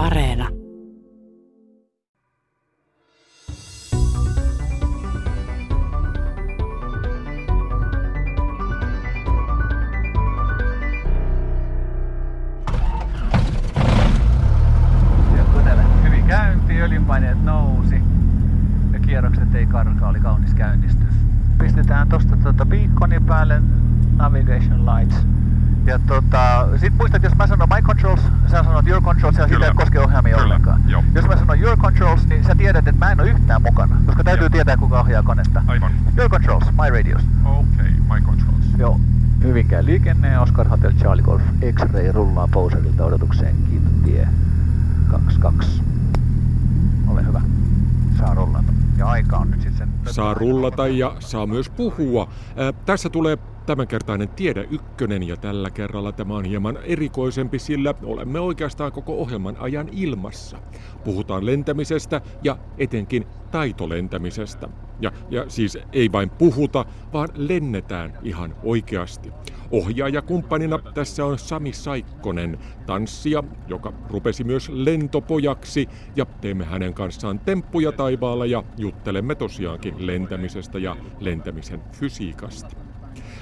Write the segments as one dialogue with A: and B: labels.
A: Areena.
B: hyvin käynti, öljynpaineet nousi ja kierrokset ei karkaa, oli kaunis käynnistys. Pistetään tosta tuota päälle navigation lights. Ja tota, sit muistat, jos mä sanon my controls, sä sanot ja sitä ei koske ohjaamia
C: Kyllä,
B: ollenkaan.
C: joo.
B: Jos mä sanon your controls, niin sä tiedät, että mä en ole yhtään mukana, koska täytyy
C: Joo.
B: tietää, kuka ohjaa konetta.
C: Aivan.
B: Your controls, my radios.
C: Okei, okay, my controls.
B: Joo. Hyvinkään liikenne, Oscar Hotel Charlie Golf X-Ray rullaa Pouserilta odotukseen Kiintotie 22. Ole hyvä. Saa rullata. Ja aika on nyt sitten sen...
D: Saa rullata ja saa myös puhua. Ää, tässä tulee tämänkertainen Tiede Ykkönen ja tällä kerralla tämä on hieman erikoisempi, sillä olemme oikeastaan koko ohjelman ajan ilmassa. Puhutaan lentämisestä ja etenkin taitolentämisestä. Ja, ja siis ei vain puhuta, vaan lennetään ihan oikeasti. Ohjaajakumppanina tässä on Sami Saikkonen, tanssija, joka rupesi myös lentopojaksi ja teemme hänen kanssaan temppuja taivaalla ja juttelemme tosiaankin lentämisestä ja lentämisen fysiikasta.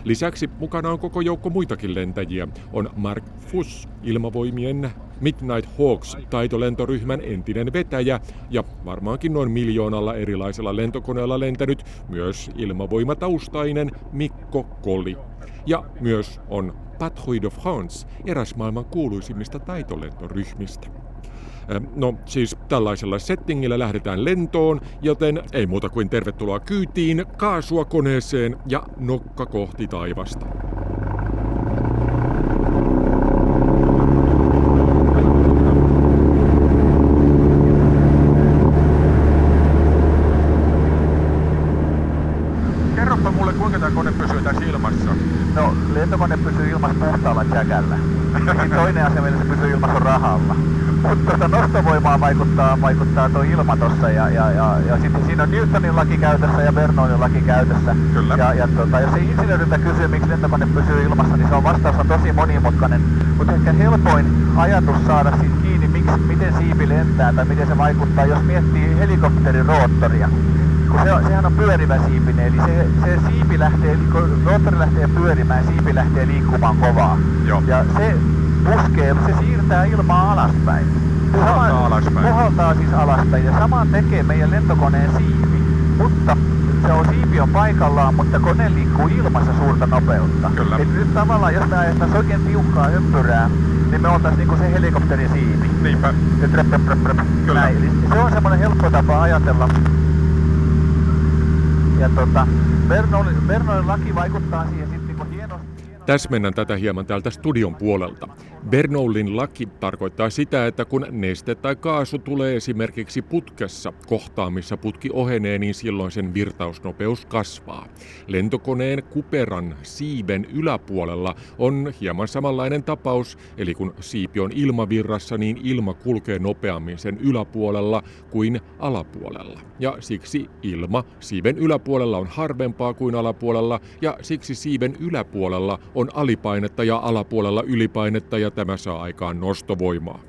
D: Lisäksi mukana on koko joukko muitakin lentäjiä. On Mark Fuss, ilmavoimien Midnight Hawks taitolentoryhmän entinen vetäjä ja varmaankin noin miljoonalla erilaisella lentokoneella lentänyt myös ilmavoimataustainen Mikko Koli. Ja myös on Patrouille de France, eräs maailman kuuluisimmista taitolentoryhmistä. Ö, No siis tällaisella settingillä lähdetään lentoon, joten ei muuta kuin tervetuloa kyytiin, kaasua koneeseen ja nokka kohti taivasta.
C: Kerropa mulle, kuinka tämä kone pysyy tässä ilmassa.
B: No, lentokone pysyy ilmassa puhtaalla jäkällä. Sitten toinen asia, millä se pysyy ilmassa on rahalla. Mutta tota nostovoimaa vaikuttaa, vaikuttaa tuo ilma tossa ja, ja, ja, ja sitten siinä on Newtonin laki käytössä ja Bernoulin laki käytössä.
C: Kyllä.
B: Ja, ja tota, jos ei insinööriltä kysyy, miksi lentokone pysyy ilmassa, niin se on vastaus on tosi monimutkainen. Mutta ehkä helpoin ajatus saada siitä kiinni, miksi, miten siipi lentää tai miten se vaikuttaa, jos miettii helikopterin roottoria. Kun se, sehän on pyörivä siipinen, eli se, se siipi lähtee, kun roottori lähtee pyörimään, siipi lähtee liikkumaan kovaa.
C: Joo.
B: Ja se puskee, se siirtää ilmaa alaspäin.
C: Puhaltaa alaspäin.
B: Puhaltaa siis alaspäin ja saman tekee meidän lentokoneen siipi. Mutta se on siipi on paikallaan, mutta kone liikkuu ilmassa suurta nopeutta.
C: Kyllä.
B: Eli nyt tavallaan, jos me ajettaisiin oikein tiukkaa ympyrää, niin me oltaisiin niinku se helikopterin siipi.
C: Niinpä.
B: Ja trep, trep, trep, trep.
C: Kyllä.
B: Näin. Eli se on semmoinen helppo tapa ajatella. Ja tota, Bernoulin, Bernoulin laki vaikuttaa siihen sitten niinku hienosti. hienosti.
D: Täsmennän tätä hieman täältä studion puolelta. Bernoulin laki tarkoittaa sitä, että kun neste tai kaasu tulee esimerkiksi putkessa kohtaan, missä putki ohenee, niin silloin sen virtausnopeus kasvaa. Lentokoneen kuperan siiven yläpuolella on hieman samanlainen tapaus, eli kun siipi on ilmavirrassa, niin ilma kulkee nopeammin sen yläpuolella kuin alapuolella. Ja siksi ilma siiven yläpuolella on harvempaa kuin alapuolella, ja siksi siiven yläpuolella on alipainetta ja alapuolella ylipainetta, ja tämä saa aikaan nostovoimaa.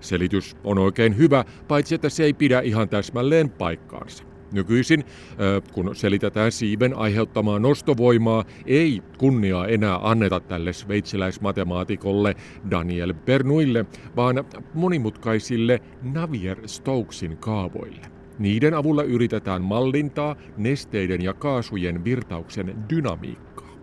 D: Selitys on oikein hyvä, paitsi että se ei pidä ihan täsmälleen paikkaansa. Nykyisin, kun selitetään siiven aiheuttamaa nostovoimaa, ei kunniaa enää anneta tälle sveitsiläismatemaatikolle Daniel Bernoille, vaan monimutkaisille Navier-Stokesin kaavoille. Niiden avulla yritetään mallintaa nesteiden ja kaasujen virtauksen dynamiikkaa.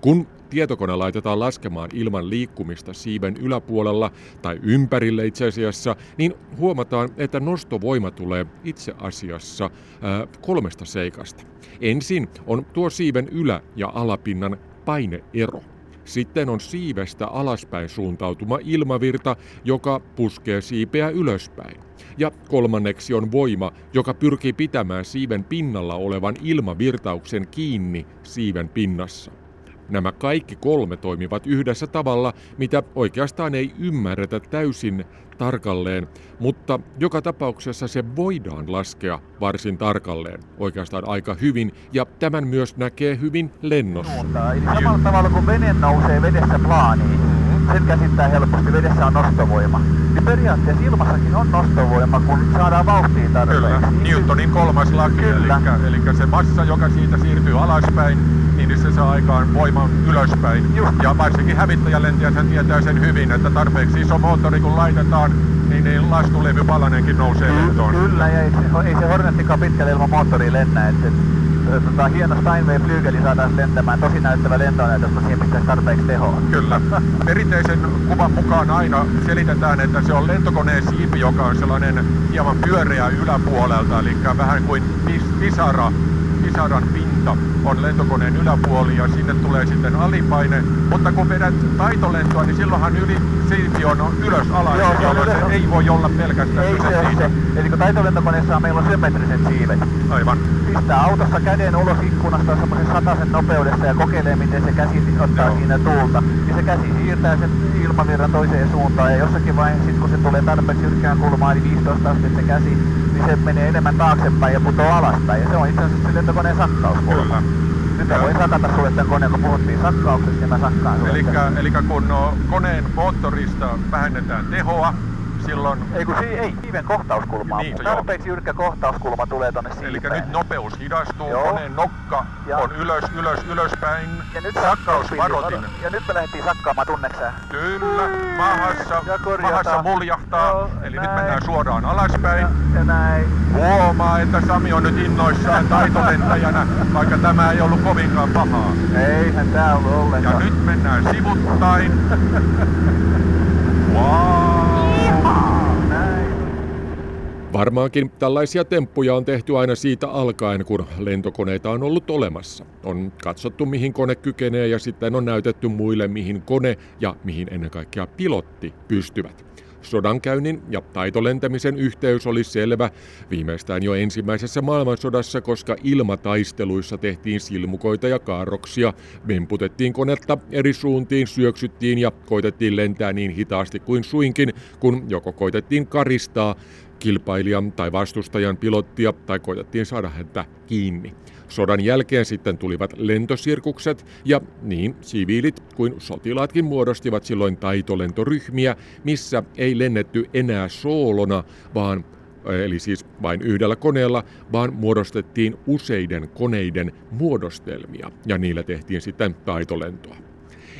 D: Kun tietokone laitetaan laskemaan ilman liikkumista siiven yläpuolella tai ympärille itse asiassa, niin huomataan, että nostovoima tulee itse asiassa ää, kolmesta seikasta. Ensin on tuo siiven ylä- ja alapinnan paineero. Sitten on siivestä alaspäin suuntautuma ilmavirta, joka puskee siipeä ylöspäin. Ja kolmanneksi on voima, joka pyrkii pitämään siiven pinnalla olevan ilmavirtauksen kiinni siiven pinnassa. Nämä kaikki kolme toimivat yhdessä tavalla, mitä oikeastaan ei ymmärretä täysin tarkalleen, mutta joka tapauksessa se voidaan laskea varsin tarkalleen, oikeastaan aika hyvin, ja tämän myös näkee hyvin lennossa.
B: samalla tavalla kuin vene nousee vedessä plaaniin, sen käsittää helposti, vedessä on nostovoima. Niin periaatteessa ilmassakin on nostovoima, kun saadaan vauhtia tarpeeksi.
C: Kyllä, Newtonin kolmas laki,
B: Kyllä.
C: eli, eli se massa, joka siitä siirtyy alaspäin, niin se saa aikaan voiman ylöspäin.
B: Just.
C: Ja varsinkin hävittäjälentäjät hän tietää sen hyvin, että tarpeeksi iso moottori kun laitetaan, niin, niin lastulevy palanenkin nousee
B: Ky-
C: lentoon.
B: Kyllä, ja ei se, ei se Hornettikaan pitkälle ilman moottoria lennä. Et, et, tota, hieno Steinway Flygeli saadaan lentämään, tosi näyttävä lentonäytös, kun siihen pitäisi tarpeeksi tehoa.
C: Kyllä. Perinteisen kuvan mukaan aina selitetään, että se on lentokoneen siipi, joka on sellainen hieman pyöreä yläpuolelta, eli vähän kuin pis, pisara, pisaran pinta on lentokoneen yläpuoli ja sinne tulee sitten alipaine. Mutta kun vedät taitolentoa, niin silloinhan yli siipi on ylös alas,
B: Joo, se on
C: jolloin se ei voi olla pelkästään
B: Ei
C: kyse
B: se
C: siitä.
B: se. Eli kun taitolentokoneessa meillä on symmetriset siivet.
C: Aivan.
B: Pistää autossa käden ulos ikkunasta semmoisen sataisen nopeudessa ja kokeilee miten se käsi ottaa
C: Joo.
B: siinä tuulta. Ja se käsi siirtää sen ilmavirran toiseen suuntaan ja jossakin vaiheessa sit kun se tulee tarpeeksi yrkkään kulmaan, eli 15 astetta se käsi, niin se menee enemmän taaksepäin ja putoaa alaspäin. Ja se on itse asiassa lentokoneen sakkauskulma.
C: Kyllä.
B: Nyt mä voin sakata sulle tämän koneen, kun puhuttiin sakkauksesta, niin mä sakkaan sulle.
C: Eli,
B: tämän.
C: eli kun no, koneen moottorista vähennetään tehoa, silloin
B: Ei kun si- ei, siiven kohtauskulmaa.
C: Niin, joo.
B: Tarpeeksi jyrkkä kohtauskulma tulee tonne
C: Eli
B: siipeen.
C: nyt nopeus hidastuu,
B: Joo.
C: koneen nokka
B: Ja-
C: on ylös, ylös, ylöspäin.
B: Ja nyt
C: Sakkausvaroitin.
B: Ja nyt me lähdettiin sakkaamaan, tunneksä?
C: Kyllä, mahassa,
B: Ja korjataan.
C: mahassa muljahtaa.
B: Joo,
C: Eli
B: näin.
C: nyt mennään suoraan alaspäin.
B: Ja, ja näin.
C: Huomaa, että Sami on nyt innoissaan taitolentäjänä, vaikka tämä ei ollut kovinkaan pahaa.
B: Eihän tää ollut
C: Ja
B: ollenkaan.
C: nyt mennään sivuttain. Wow!
B: Näin.
D: Varmaankin tällaisia temppuja on tehty aina siitä alkaen, kun lentokoneita on ollut olemassa. On katsottu, mihin kone kykenee ja sitten on näytetty muille, mihin kone ja mihin ennen kaikkea pilotti pystyvät. Sodankäynnin ja taitolentämisen yhteys oli selvä viimeistään jo ensimmäisessä maailmansodassa, koska ilmataisteluissa tehtiin silmukoita ja kaarroksia, vemputettiin konetta eri suuntiin, syöksyttiin ja koitettiin lentää niin hitaasti kuin suinkin, kun joko koitettiin karistaa kilpailijan tai vastustajan pilottia tai koitettiin saada häntä kiinni. Sodan jälkeen sitten tulivat lentosirkukset ja niin siviilit kuin sotilaatkin muodostivat silloin taitolentoryhmiä, missä ei lennetty enää soolona, vaan eli siis vain yhdellä koneella, vaan muodostettiin useiden koneiden muodostelmia ja niillä tehtiin sitten taitolentoa.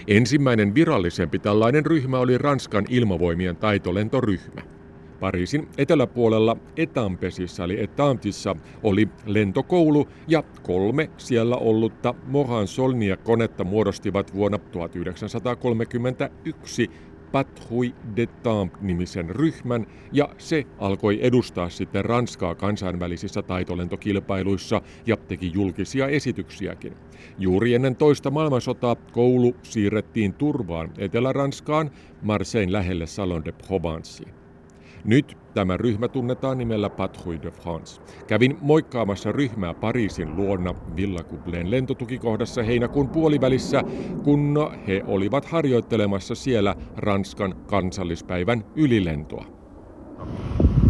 D: Ensimmäinen virallisempi tällainen ryhmä oli Ranskan ilmavoimien taitolentoryhmä. Pariisin eteläpuolella Etampesissa eli Etamptissa oli lentokoulu ja kolme siellä ollutta Mohan Solnia konetta muodostivat vuonna 1931 Patrouille d'Etampes-nimisen ryhmän ja se alkoi edustaa sitten Ranskaa kansainvälisissä taitolentokilpailuissa ja teki julkisia esityksiäkin. Juuri ennen toista maailmansotaa koulu siirrettiin turvaan Etelä-Ranskaan Marseille lähelle Salon de Provence. Nyt tämä ryhmä tunnetaan nimellä Patrouille de France. Kävin moikkaamassa ryhmää Pariisin luona Villa Coupleen lentotukikohdassa heinäkuun puolivälissä, kun he olivat harjoittelemassa siellä Ranskan kansallispäivän ylilentoa.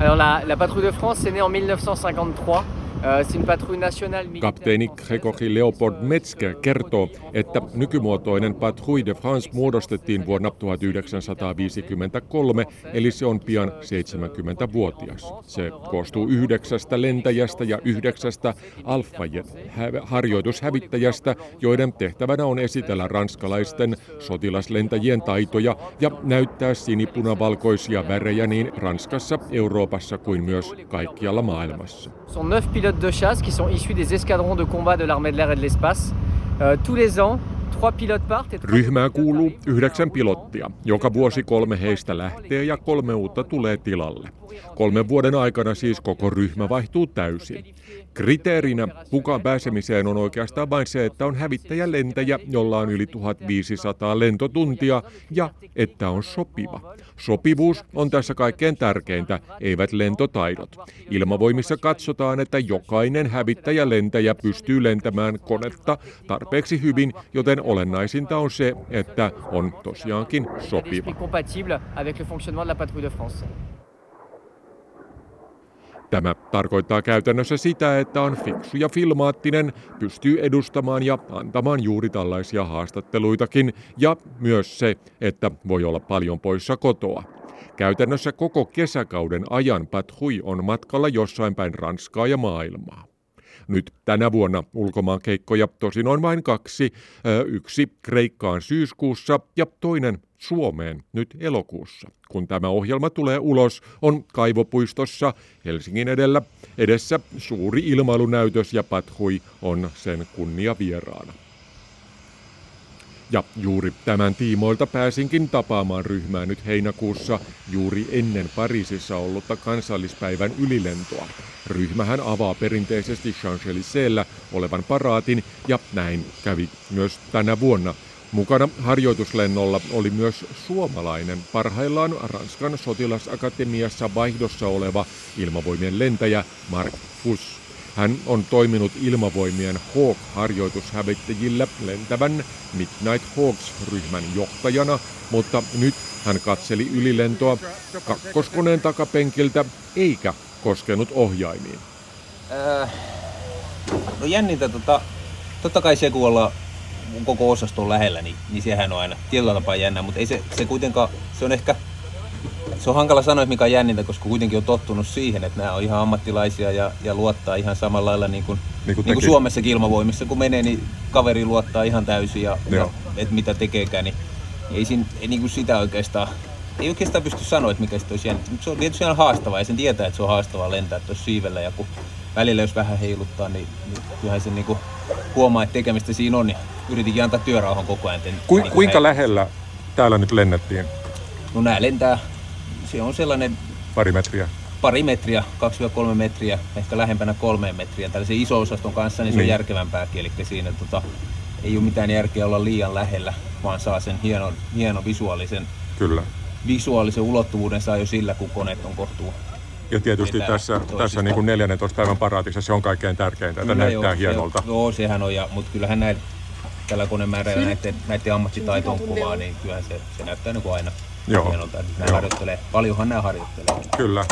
A: Alors la, la patrouille de France est née en 1953.
D: Kapteeni
A: française.
D: Gregory Leopold Metzger kertoo, että nykymuotoinen Patrouille de France muodostettiin vuonna 1953, eli se on pian 70-vuotias. Se koostuu yhdeksästä lentäjästä ja yhdeksästä Alpha-harjoitushävittäjästä, joiden tehtävänä on esitellä ranskalaisten sotilaslentäjien taitoja ja näyttää sinipunavalkoisia värejä niin Ranskassa, Euroopassa kuin myös kaikkialla maailmassa.
A: Neuf pilotes de chasse qui sont issus des escadrons de combat de l'armée de l'air et de l'espace. Euh, tous les ans,
D: Ryhmään kuuluu yhdeksän pilottia. Joka vuosi kolme heistä lähtee ja kolme uutta tulee tilalle. Kolmen vuoden aikana siis koko ryhmä vaihtuu täysin. Kriteerinä mukaan pääsemiseen on oikeastaan vain se, että on hävittäjä lentäjä, jolla on yli 1500 lentotuntia ja että on sopiva. Sopivuus on tässä kaikkein tärkeintä, eivät lentotaidot. Ilmavoimissa katsotaan, että jokainen hävittäjä lentäjä pystyy lentämään konetta tarpeeksi hyvin, joten olennaisinta on se, että on tosiaankin sopiva. Tämä tarkoittaa käytännössä sitä, että on fiksu ja filmaattinen, pystyy edustamaan ja antamaan juuri tällaisia haastatteluitakin, ja myös se, että voi olla paljon poissa kotoa. Käytännössä koko kesäkauden ajan Pat Hui on matkalla jossain päin Ranskaa ja maailmaa. Nyt tänä vuonna ulkomaankeikkoja tosin on vain kaksi, yksi Kreikkaan syyskuussa ja toinen Suomeen nyt elokuussa. Kun tämä ohjelma tulee ulos, on Kaivopuistossa Helsingin edellä edessä suuri ilmailunäytös ja Pathui on sen kunnia vieraana. Ja juuri tämän tiimoilta pääsinkin tapaamaan ryhmää nyt heinäkuussa juuri ennen Pariisissa ollutta kansallispäivän ylilentoa. Ryhmähän avaa perinteisesti Champs-Élysées'llä olevan paraatin ja näin kävi myös tänä vuonna. Mukana harjoituslennolla oli myös suomalainen, parhaillaan Ranskan sotilasakatemiassa vaihdossa oleva ilmavoimien lentäjä Mark Fuss. Hän on toiminut ilmavoimien Hawk-harjoitushävittäjillä lentävän Midnight Hawks-ryhmän johtajana, mutta nyt hän katseli ylilentoa kakkoskoneen takapenkiltä eikä koskenut ohjaimiin. Äh,
E: no jännintä, tota, totta kai se kun ollaan koko osaston lähellä, niin, niin sehän on aina tietyllä tapaa jännä, mutta ei se, se kuitenkaan, se on ehkä se on hankala sanoa, mikä on jännintä, koska kuitenkin on tottunut siihen, että nämä on ihan ammattilaisia ja, ja luottaa ihan samalla lailla niin kuin, niin kuin, niin kuin Suomessakin ilmavoimissa. Kun menee, niin kaveri luottaa ihan täysin ja, ja että mitä tekeekään, niin ei, siinä, ei niin kuin sitä oikeastaan ei oikeastaan pysty sanoa, että mikä olisi jännittävää. Mutta se on tietysti ihan haastavaa ja sen tietää, että se on haastavaa lentää tuossa siivellä. Ja kun välillä jos vähän heiluttaa, niin, niin kyllähän se niin kuin huomaa, että tekemistä siinä on. Ja yritinkin antaa työrauhan koko ajan.
D: Ku, niin kuinka lähellä täällä nyt lennettiin?
E: No nää lentää se on sellainen...
D: Pari metriä?
E: Pari metriä, 2-3 metriä, ehkä lähempänä kolmeen metriä. Tällaisen iso osaston kanssa niin se niin. on järkevämpääkin, eli siinä tota, ei ole mitään järkeä olla liian lähellä, vaan saa sen hienon, hienon visuaalisen,
D: Kyllä.
E: visuaalisen ulottuvuuden saa jo sillä, kun koneet on kohtuu
D: ja tietysti tässä, tässä niin kuin 14 päivän paraatissa se on kaikkein tärkeintä, että Kyllä näyttää joo, hienolta.
E: Joo, joo, sehän on, ja, mutta kyllähän näin, tällä konemäärällä näiden, näiden ammattitaito on kovaa, niin kyllähän se, se näyttää niin kuin aina Joo. hienolta. Nämä Joo. harjoittelee, paljonhan nämä harjoittelee.
D: Kyllä.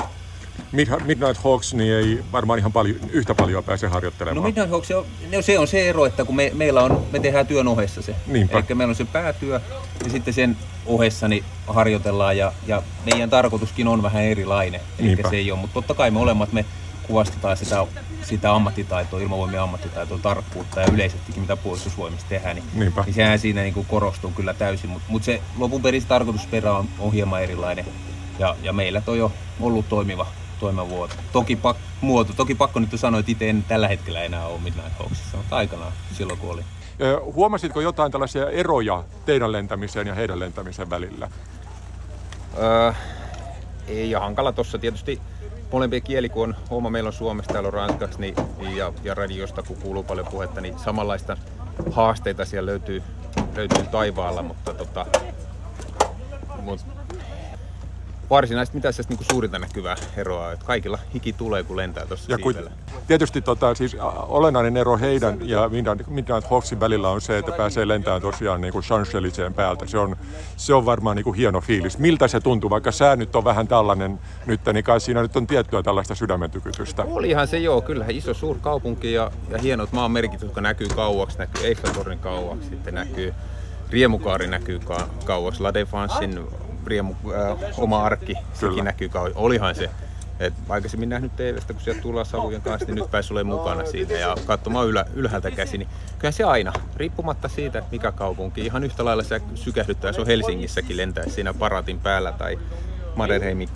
D: Midnight Hawks niin ei varmaan ihan paljon, yhtä paljon pääse harjoittelemaan.
E: No Midnight Hawks, on, no se on se ero, että kun me, meillä on, me tehdään työn ohessa se. Niinpä. Eli meillä on se päätyö ja sitten sen ohessa niin harjoitellaan ja, ja meidän tarkoituskin on vähän erilainen. Eli se ei ole, mutta totta kai me olemat me kuvastetaan sitä, sitä ammattitaitoa, ilmavoimien ammattitaitoa, tarkkuutta ja yleisestikin mitä puolustusvoimissa tehdään, niin, Niinpä. niin sehän siinä niin kuin korostuu kyllä täysin. Mutta mut se lopun perin tarkoitusperä on, on hieman erilainen ja, ja meillä toi on ollut toimiva, toimiva vuoto. Toki, pak, muoto, toki pakko nyt sanoa, että itse en tällä hetkellä enää ole Midnight Hawksissa, mutta aikanaan silloin kun oli.
D: Huomasitko jotain tällaisia eroja teidän lentämiseen ja heidän lentämisen välillä?
E: Öö, ei, ja hankala tuossa tietysti molempia kieli, kun on oma meillä on Suomessa, täällä on ranskaksi niin, ja, ja radiosta, kun kuuluu paljon puhetta, niin samanlaista haasteita siellä löytyy, löytyy taivaalla, mutta tota, mutta varsinaisesti mitä se niin suurinta näkyvää eroa, että kaikilla hiki tulee, kun lentää tuossa siivellä.
D: Tietysti tota, siis olennainen ero heidän ja Midnight Hawksin välillä on se, että pääsee lentämään tosiaan niin kuin päältä. Se on, se on varmaan niin kuin hieno fiilis. Miltä se tuntuu, vaikka sää nyt on vähän tällainen nyt, niin kai siinä nyt on tiettyä tällaista sydämentykytystä.
E: Olihan se joo, kyllä iso suur kaupunki ja, ja hienot maanmerkit, jotka näkyy kauaksi, näkyy Eiffeltornin kauaksi, sitten näkyy Riemukaari näkyy kauaksi, La Défensein riemu, äh, oma arkki, sekin näkyy kauan. Olihan se. Et aikaisemmin nähnyt TVstä, kun sieltä tullaan savujen kanssa, niin nyt pääsi olemaan mukana siinä ja katsomaan ylä, ylhäältä käsin. Niin kyllä se aina, riippumatta siitä, että mikä kaupunki, ihan yhtä lailla se sykähdyttää, se on Helsingissäkin lentää siinä paratin päällä tai Mannerheimin,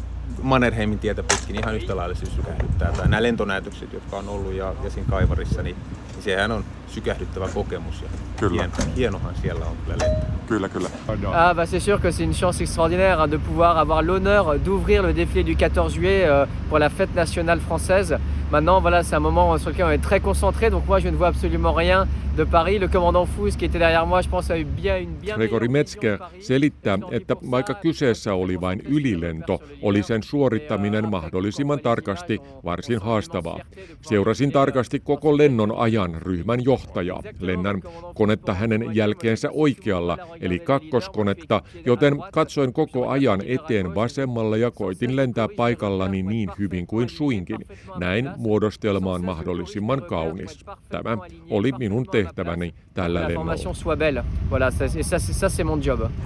E: Mannerheimin tietä pitkin, niin ihan yhtä lailla se sykähdyttää. Tai nämä lentonäytökset, jotka on ollut ja, ja siinä Kaivarissa, niin, niin sehän on sykähdyttävä kokemus ja kyllä. Hien, hienohan siellä on kyllä lentää.
D: Kyllä, kyllä.
A: Ah bah c'est sûr que c'est une chance extraordinaire hein, de pouvoir avoir l'honneur d'ouvrir le défilé du 14 juillet euh, pour la fête nationale française. Maintenant, voilà, c'est un moment sur lequel on est très concentré, donc moi je ne vois absolument rien de Paris. Le commandant Fous qui était derrière moi, je pense, a eu bien une bien
D: Gregori Metzger selittää, että vaikka kyseessä oli vain ylilento, oli sen suorittaminen mahdollisimman tarkasti varsin haastavaa. Seurasin tarkasti koko lennon ajan kuulemaan ryhmän johtajaa. Lennän konetta hänen jälkeensä oikealla, eli kakkoskonetta, joten katsoin koko ajan eteen vasemmalle ja koitin lentää paikallani niin hyvin kuin suinkin. Näin muodostelmaan mahdollisimman kaunis. Tämä oli minun tehtäväni tällä lennolla.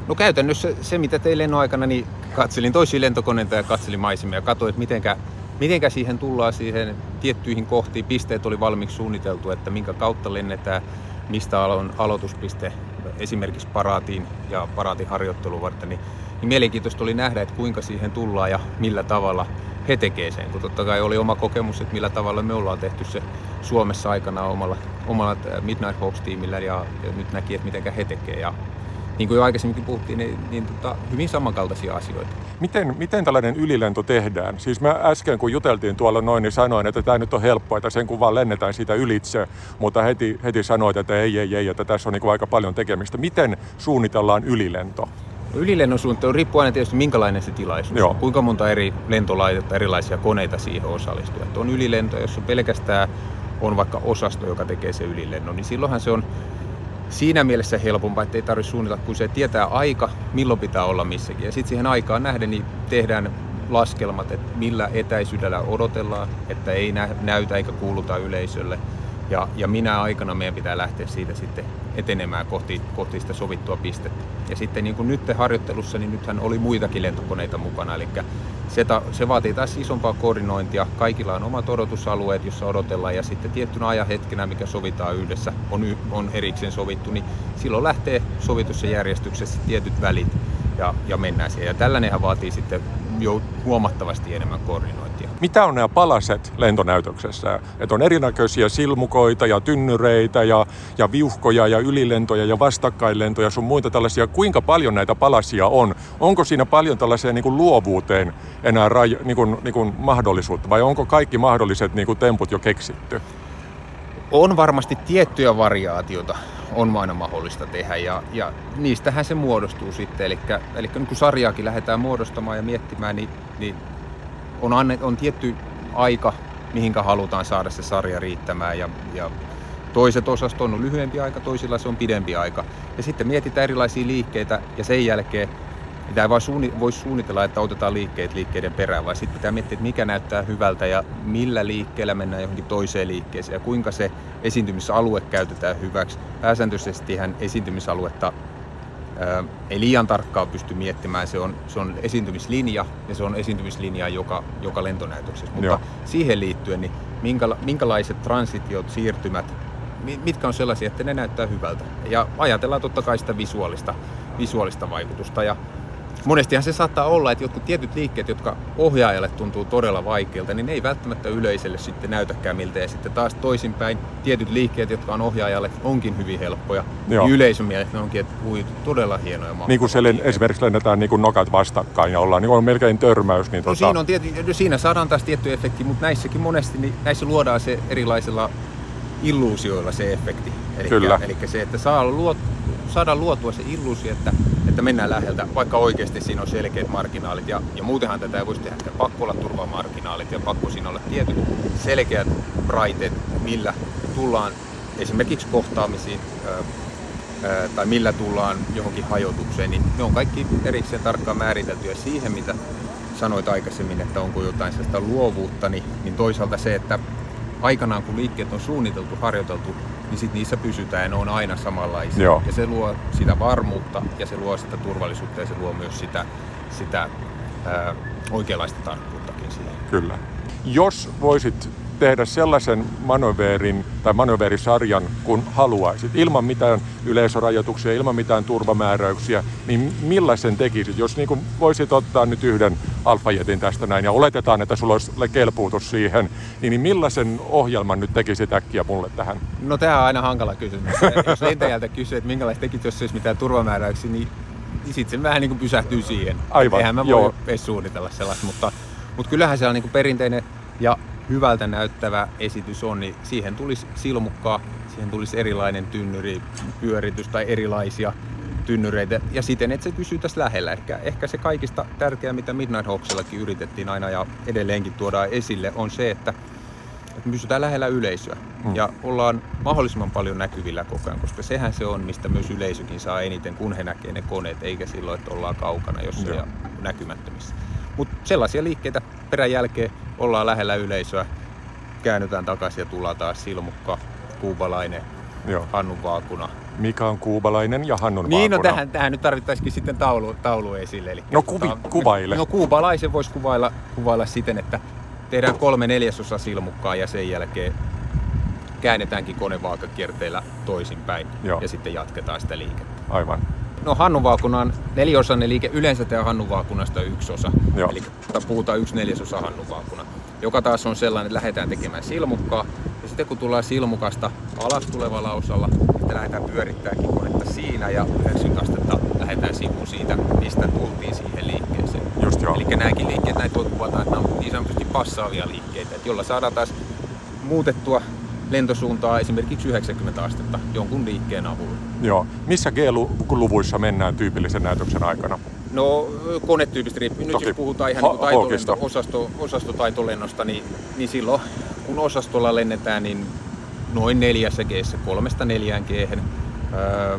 E: No käytännössä se, mitä tein lennon aikana, niin katselin toisia lentokoneita ja katselin maisemia ja katsoin, että mitenkä, mitenkä siihen tullaan siihen tiettyihin kohtiin. Pisteet oli valmiiksi suunniteltu, että minkä kautta lennetään, mistä on aloituspiste esimerkiksi paraatiin ja paraatin harjoittelun varten, niin, niin mielenkiintoista oli nähdä, että kuinka siihen tullaan ja millä tavalla he tekee sen, kun totta kai oli oma kokemus, että millä tavalla me ollaan tehty se Suomessa aikana omalla, omalla Midnight Hawks-tiimillä ja, ja nyt näki, että miten he tekee. Ja niin kuin jo aikaisemminkin puhuttiin, niin, niin tota, hyvin samankaltaisia asioita.
C: Miten, miten tällainen ylilento tehdään? Siis mä äsken kun juteltiin tuolla noin, niin sanoin, että tämä nyt on helppoa, että sen kun vaan lennetään siitä ylitse, mutta heti, heti sanoit, että ei, ei, ei, että tässä on niin kuin aika paljon tekemistä. Miten suunnitellaan ylilento?
E: No, ylilennon suunnittelu riippuu aina tietysti minkälainen se tilaisuus Joo. Kuinka monta eri lentolaitetta, erilaisia koneita siihen osallistuu. Että on ylilento, jos on pelkästään on vaikka osasto, joka tekee se ylilennon, niin silloinhan se on siinä mielessä helpompaa, että ei tarvitse suunnitella, kun se tietää aika, milloin pitää olla missäkin. Ja sitten siihen aikaan nähden niin tehdään laskelmat, että millä etäisyydellä odotellaan, että ei näytä eikä kuuluta yleisölle. Ja, ja minä aikana meidän pitää lähteä siitä sitten etenemään kohti, kohti sitä sovittua pistettä. Ja sitten niin kuin nyt harjoittelussa, niin nythän oli muitakin lentokoneita mukana, eli se, se vaatii taas isompaa koordinointia. Kaikilla on omat odotusalueet, jossa odotellaan, ja sitten tiettynä ajanhetkenä, mikä sovitaan yhdessä, on, on erikseen sovittu, niin silloin lähtee sovitussa järjestyksessä tietyt välit ja, ja mennään siihen. Ja tällainenhan vaatii sitten jo huomattavasti enemmän koordinointia.
C: Mitä on nämä palaset lentonäytöksessä? Että on erinäköisiä silmukoita ja tynnyreitä ja, ja viuhkoja ja ylilentoja ja vastakkainlentoja sun muita tällaisia. Kuinka paljon näitä palasia on? Onko siinä paljon tällaiseen niin kuin luovuuteen enää raj, niin kuin, niin kuin mahdollisuutta vai onko kaikki mahdolliset niin kuin temput jo keksitty?
E: On varmasti tiettyjä variaatiota on aina mahdollista tehdä ja, ja niistähän se muodostuu sitten. Eli, eli kun sarjaakin lähdetään muodostamaan ja miettimään, niin, niin on, annet, on tietty aika, mihinkä halutaan saada se sarja riittämään ja, ja toiset osastot on lyhyempi aika, toisilla se on pidempi aika. Ja sitten mietitään erilaisia liikkeitä ja sen jälkeen Tämä ei vaan suunni, voi suunnitella, että otetaan liikkeet liikkeiden perään, vaan sitten pitää miettiä, että mikä näyttää hyvältä ja millä liikkeellä mennään johonkin toiseen liikkeeseen ja kuinka se esiintymisalue käytetään hyväksi. Pääsääntöisesti esiintymisaluetta ei liian tarkkaan pysty miettimään. Se on, se on esiintymislinja ja se on esiintymislinja joka, joka lentonäytöksessä. Mutta Joo. siihen liittyen, niin minkäla, minkälaiset transitiot, siirtymät, mitkä on sellaisia, että ne näyttää hyvältä. Ja ajatellaan totta kai sitä visuaalista, visuaalista vaikutusta. Ja monestihan se saattaa olla, että jotkut tietyt liikkeet, jotka ohjaajalle tuntuu todella vaikeilta, niin ne ei välttämättä yleisölle sitten näytäkään miltä. Ja sitten taas toisinpäin tietyt liikkeet, jotka on ohjaajalle, onkin hyvin helppoja. Joo. Niin yleisön mielestä ne onkin, että ui, todella hienoja
C: Niin kuin se esimerkiksi lennetään niin kuin nokat vastakkain ja ollaan niin on melkein törmäys. Niin
E: no, tota... siinä, on tiety, no siinä saadaan taas tietty efekti, mutta näissäkin monesti niin näissä luodaan se erilaisilla illuusioilla se efekti. Eli, Kyllä. Eli se, että saa luot, saadaan luotua se illuusio, että, että mennään läheltä, vaikka oikeasti siinä on selkeät marginaalit. Ja, ja muutenhan tätä ei voisi tehdä, että pakko olla turvamarginaalit ja pakko siinä olla tietyt selkeät raiteet, millä tullaan esimerkiksi kohtaamisiin ää, tai millä tullaan johonkin hajotukseen, niin ne on kaikki erikseen tarkkaan määriteltyä siihen, mitä sanoit aikaisemmin, että onko jotain sellaista luovuutta, niin, niin toisaalta se, että aikanaan kun liikkeet on suunniteltu, harjoiteltu, niin sit niissä pysytään ja ne on aina samanlaisia. Joo. Ja se luo sitä varmuutta ja se luo sitä turvallisuutta ja se luo myös sitä, sitä ää, oikeanlaista tarkkuuttakin siihen.
C: Kyllä. Jos voisit tehdä sellaisen manöverin tai manöverisarjan, kun haluaisit, ilman mitään yleisörajoituksia, ilman mitään turvamääräyksiä, niin millaisen tekisit? Jos niin kuin voisit ottaa nyt yhden alfajetin tästä näin ja oletetaan, että sulla olisi kelpuutus siihen, niin, niin millaisen ohjelman nyt tekisit äkkiä mulle tähän?
E: No tämä on aina hankala kysymys. jos lentäjältä kysyy, että minkälaista tekisit, jos ei olisi mitään turvamääräyksiä, niin, sitten se vähän niin kuin pysähtyy siihen.
C: Aivan,
E: Eihän mä voi edes suunnitella sellaista, mutta, mutta kyllähän se on niin kuin perinteinen ja hyvältä näyttävä esitys on, niin siihen tulisi silmukkaa, siihen tulisi erilainen tynnyri, pyöritys tai erilaisia tynnyreitä ja siten, että se pysyy tässä lähellä. Ehkä, ehkä se kaikista tärkeä, mitä Midnight Hawksillakin yritettiin aina ja edelleenkin tuodaan esille, on se, että että me pysytään lähellä yleisöä mm. ja ollaan mahdollisimman paljon näkyvillä koko ajan, koska sehän se on, mistä myös yleisökin saa eniten, kun he näkee ne koneet, eikä silloin, että ollaan kaukana jossain Joo. näkymättömissä. Mutta sellaisia liikkeitä perän jälkeen ollaan lähellä yleisöä, käännytään takaisin ja tullaan taas silmukka, kuubalainen, Joo. Hannun vaakuna.
D: Mikä on kuubalainen ja Hannun
E: Niin, no tähän, tähän nyt tarvittaisikin sitten taulu, taulu esille. Eli
D: no kuvi, tota, kuvaile.
E: No kuubalaisen voisi kuvailla, kuvailla siten, että tehdään kolme neljäsosa silmukkaa ja sen jälkeen käännetäänkin konevaakakierteellä toisinpäin Joo. ja sitten jatketaan sitä liikettä.
D: Aivan.
E: No Hannuvaakunan on neliosainen liike, yleensä tämä Hannuvaakunasta yksi osa. Joo. Eli puhutaan yksi neljäsosa Hannuvaakuna, joka taas on sellainen, että lähdetään tekemään silmukkaa. Ja sitten kun tullaan silmukasta alas tulevalla osalla, sitten lähdetään pyörittämäänkin konetta siinä ja 90 astetta lähdetään sivuun siitä, mistä tultiin siihen liikkeeseen.
D: Just joo.
E: Eli nämäkin liikkeet, näitä voi kuvata, että nämä on niin sanotusti passaavia liikkeitä, että jolla saadaan taas muutettua lentosuuntaa esimerkiksi 90 astetta jonkun liikkeen avulla.
D: Joo. Missä G-luvuissa mennään tyypillisen näytöksen aikana?
E: No konetyypistä riippuu. Nyt jos puhutaan ihan niin taitolento, osasto, osastotaitolennosta, niin, niin silloin kun osastolla lennetään, niin noin neljässä g kolmesta neljään g öö,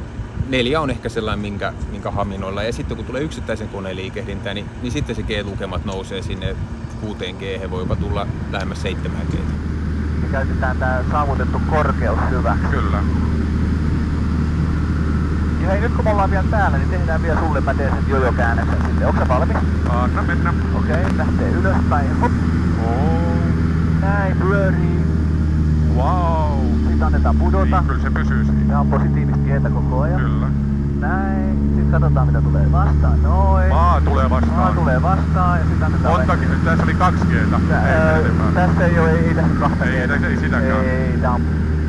E: neljä on ehkä sellainen, minkä, minkä haminoilla. Ja sitten kun tulee yksittäisen koneen liikehdintää, niin, niin sitten se G-lukemat nousee sinne 6 G, voi jopa tulla lähemmäs 7 G
B: käytetään tämä saavutettu korkeus hyväksi.
C: Kyllä.
B: Ja hei, nyt kun me ollaan vielä täällä, niin tehdään vielä sulle, mä teen sen jojo-käännöksen sitten. Onko valmis?
C: Anna mennä.
B: Okei, okay, lähtee ylöspäin. Hop.
C: Oh.
B: Näin, pyörii.
C: Wow.
B: Sitten annetaan pudota.
C: Niin, kyllä se pysyy siinä.
B: Tämä on positiivista kieltä koko ajan.
C: Kyllä.
B: Näin. Sitten katsotaan mitä tulee vastaan. Noin.
C: Maa tulee vastaan.
B: Maa tulee vastaan ja sitten annetaan...
C: Montakin, nyt tässä oli kaksi kieltä.
B: Tä, ei, tässä ei ole, ei tässä kahta
C: Ei, ei, ei sitäkään.
B: Ei, tää on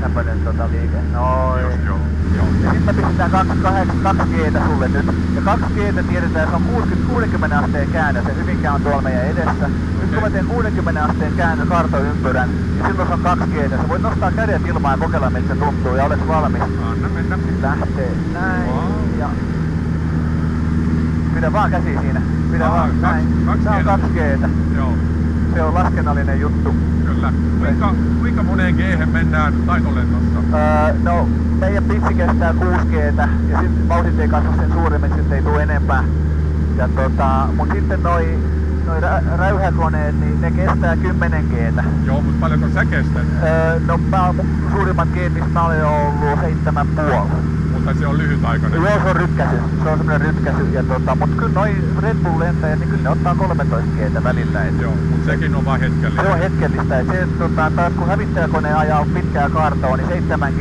B: tämmönen tota liike. Noin.
C: Just joo. joo.
B: Ja sitten me pistetään 28, 2 g sulle nyt. Ja 2 g tiedetään, että se on 60, 60 asteen käännös ja hyvinkään on tuolla meidän edessä. Nyt kun mä teen 60 asteen käännös kartoympyrän, niin silloin se on 2 g Sä voit nostaa kädet ilmaan ja kokeilla miltä se tuntuu ja olet valmis.
C: Anna mennä.
B: Lähtee näin wow. ja Pidä vaan käsi siinä. Pidä Aha, vaan näin.
C: Kaksi, kaksi
B: Se on 2 g
C: Joo.
B: Se on laskennallinen juttu.
C: Kyllä. Kuinka, kuinka moneen g mennään taitolennossa?
B: Öö, no, meidän pitsi kestää 6 g ja sitten vauhdit ei kasva sen suuremmiksi, että ei tule enempää. Ja tota, mut sitten noi, noi rä, räyhäkoneet, niin ne kestää 10 g
C: Joo, mutta paljonko sä kestät?
B: Öö, no mä oon suurimmat g missä mä olen ollut 7,5
C: mutta se on lyhytaikainen.
B: Joo, se on rykkäsy. Se on semmoinen rykkäsy. Ja tota, mutta kyllä noin Red Bull lentäjät, niin kyllä ne ottaa 13 g välillä. Et...
C: Joo, mutta sekin on vaan hetkellistä.
B: Se on hetkellistä. Et se, tota, taas kun hävittäjäkone ajaa pitkää kaartoa, niin 7 g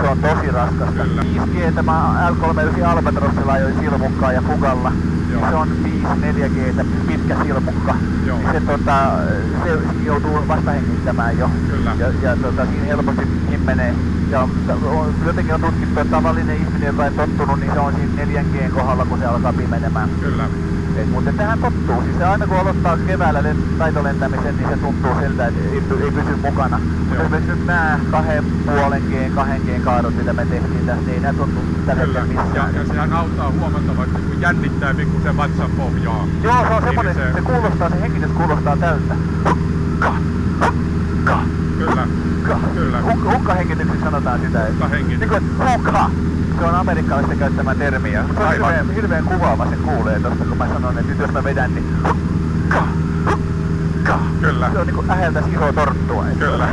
B: se on tosi raskasta. Kyllä. 5 g mä L39 Albatrossilla ajoin silmukkaa ja Fugalla. Joo. Se on 5-4 g pitkä silmukka. Joo. Niin se, tota, se joutuu vasta hengittämään jo.
C: Kyllä.
B: Ja, ja tota, siinä helposti himmenee. Ja on, jotenkin on tutkittu, että tavallinen ihminen, joka ei tottunut, niin se on siinä 4G kohdalla, kun se alkaa pimenemään.
C: Kyllä.
B: Et, mutta tähän tottuu. Siis aina kun aloittaa keväällä taitolentämisen, niin se tuntuu siltä, että ei, ei pysy mukana. Mutta esimerkiksi nyt nämä kahden puolen G, kahden G kaadot, mitä me tehtiin tässä, niin ei nämä tuntuu tällä hetkellä missään.
C: Ja, ja sehän auttaa huomattavasti, kun jännittää pikkusen vatsan pohjaa.
B: Joo, se on niin semmoinen, se... se kuulostaa, se hengitys kuulostaa tältä. Hukka, hukka.
C: Kyllä.
B: Hukka.
C: Kyllä.
B: Hukka, hukkahengityksessä sanotaan sitä.
C: Hukkahengitys.
B: Niin kuin, hukka. Se on amerikkalaisten käyttämä termi ja se on hirveän, hirveän kuvaava se kuulee tosta, kun mä sanon, että nyt jos mä vedän, niin hukka, hukka.
C: Kyllä.
B: Se on niinku äheltäis iso torttua.
C: Kyllä.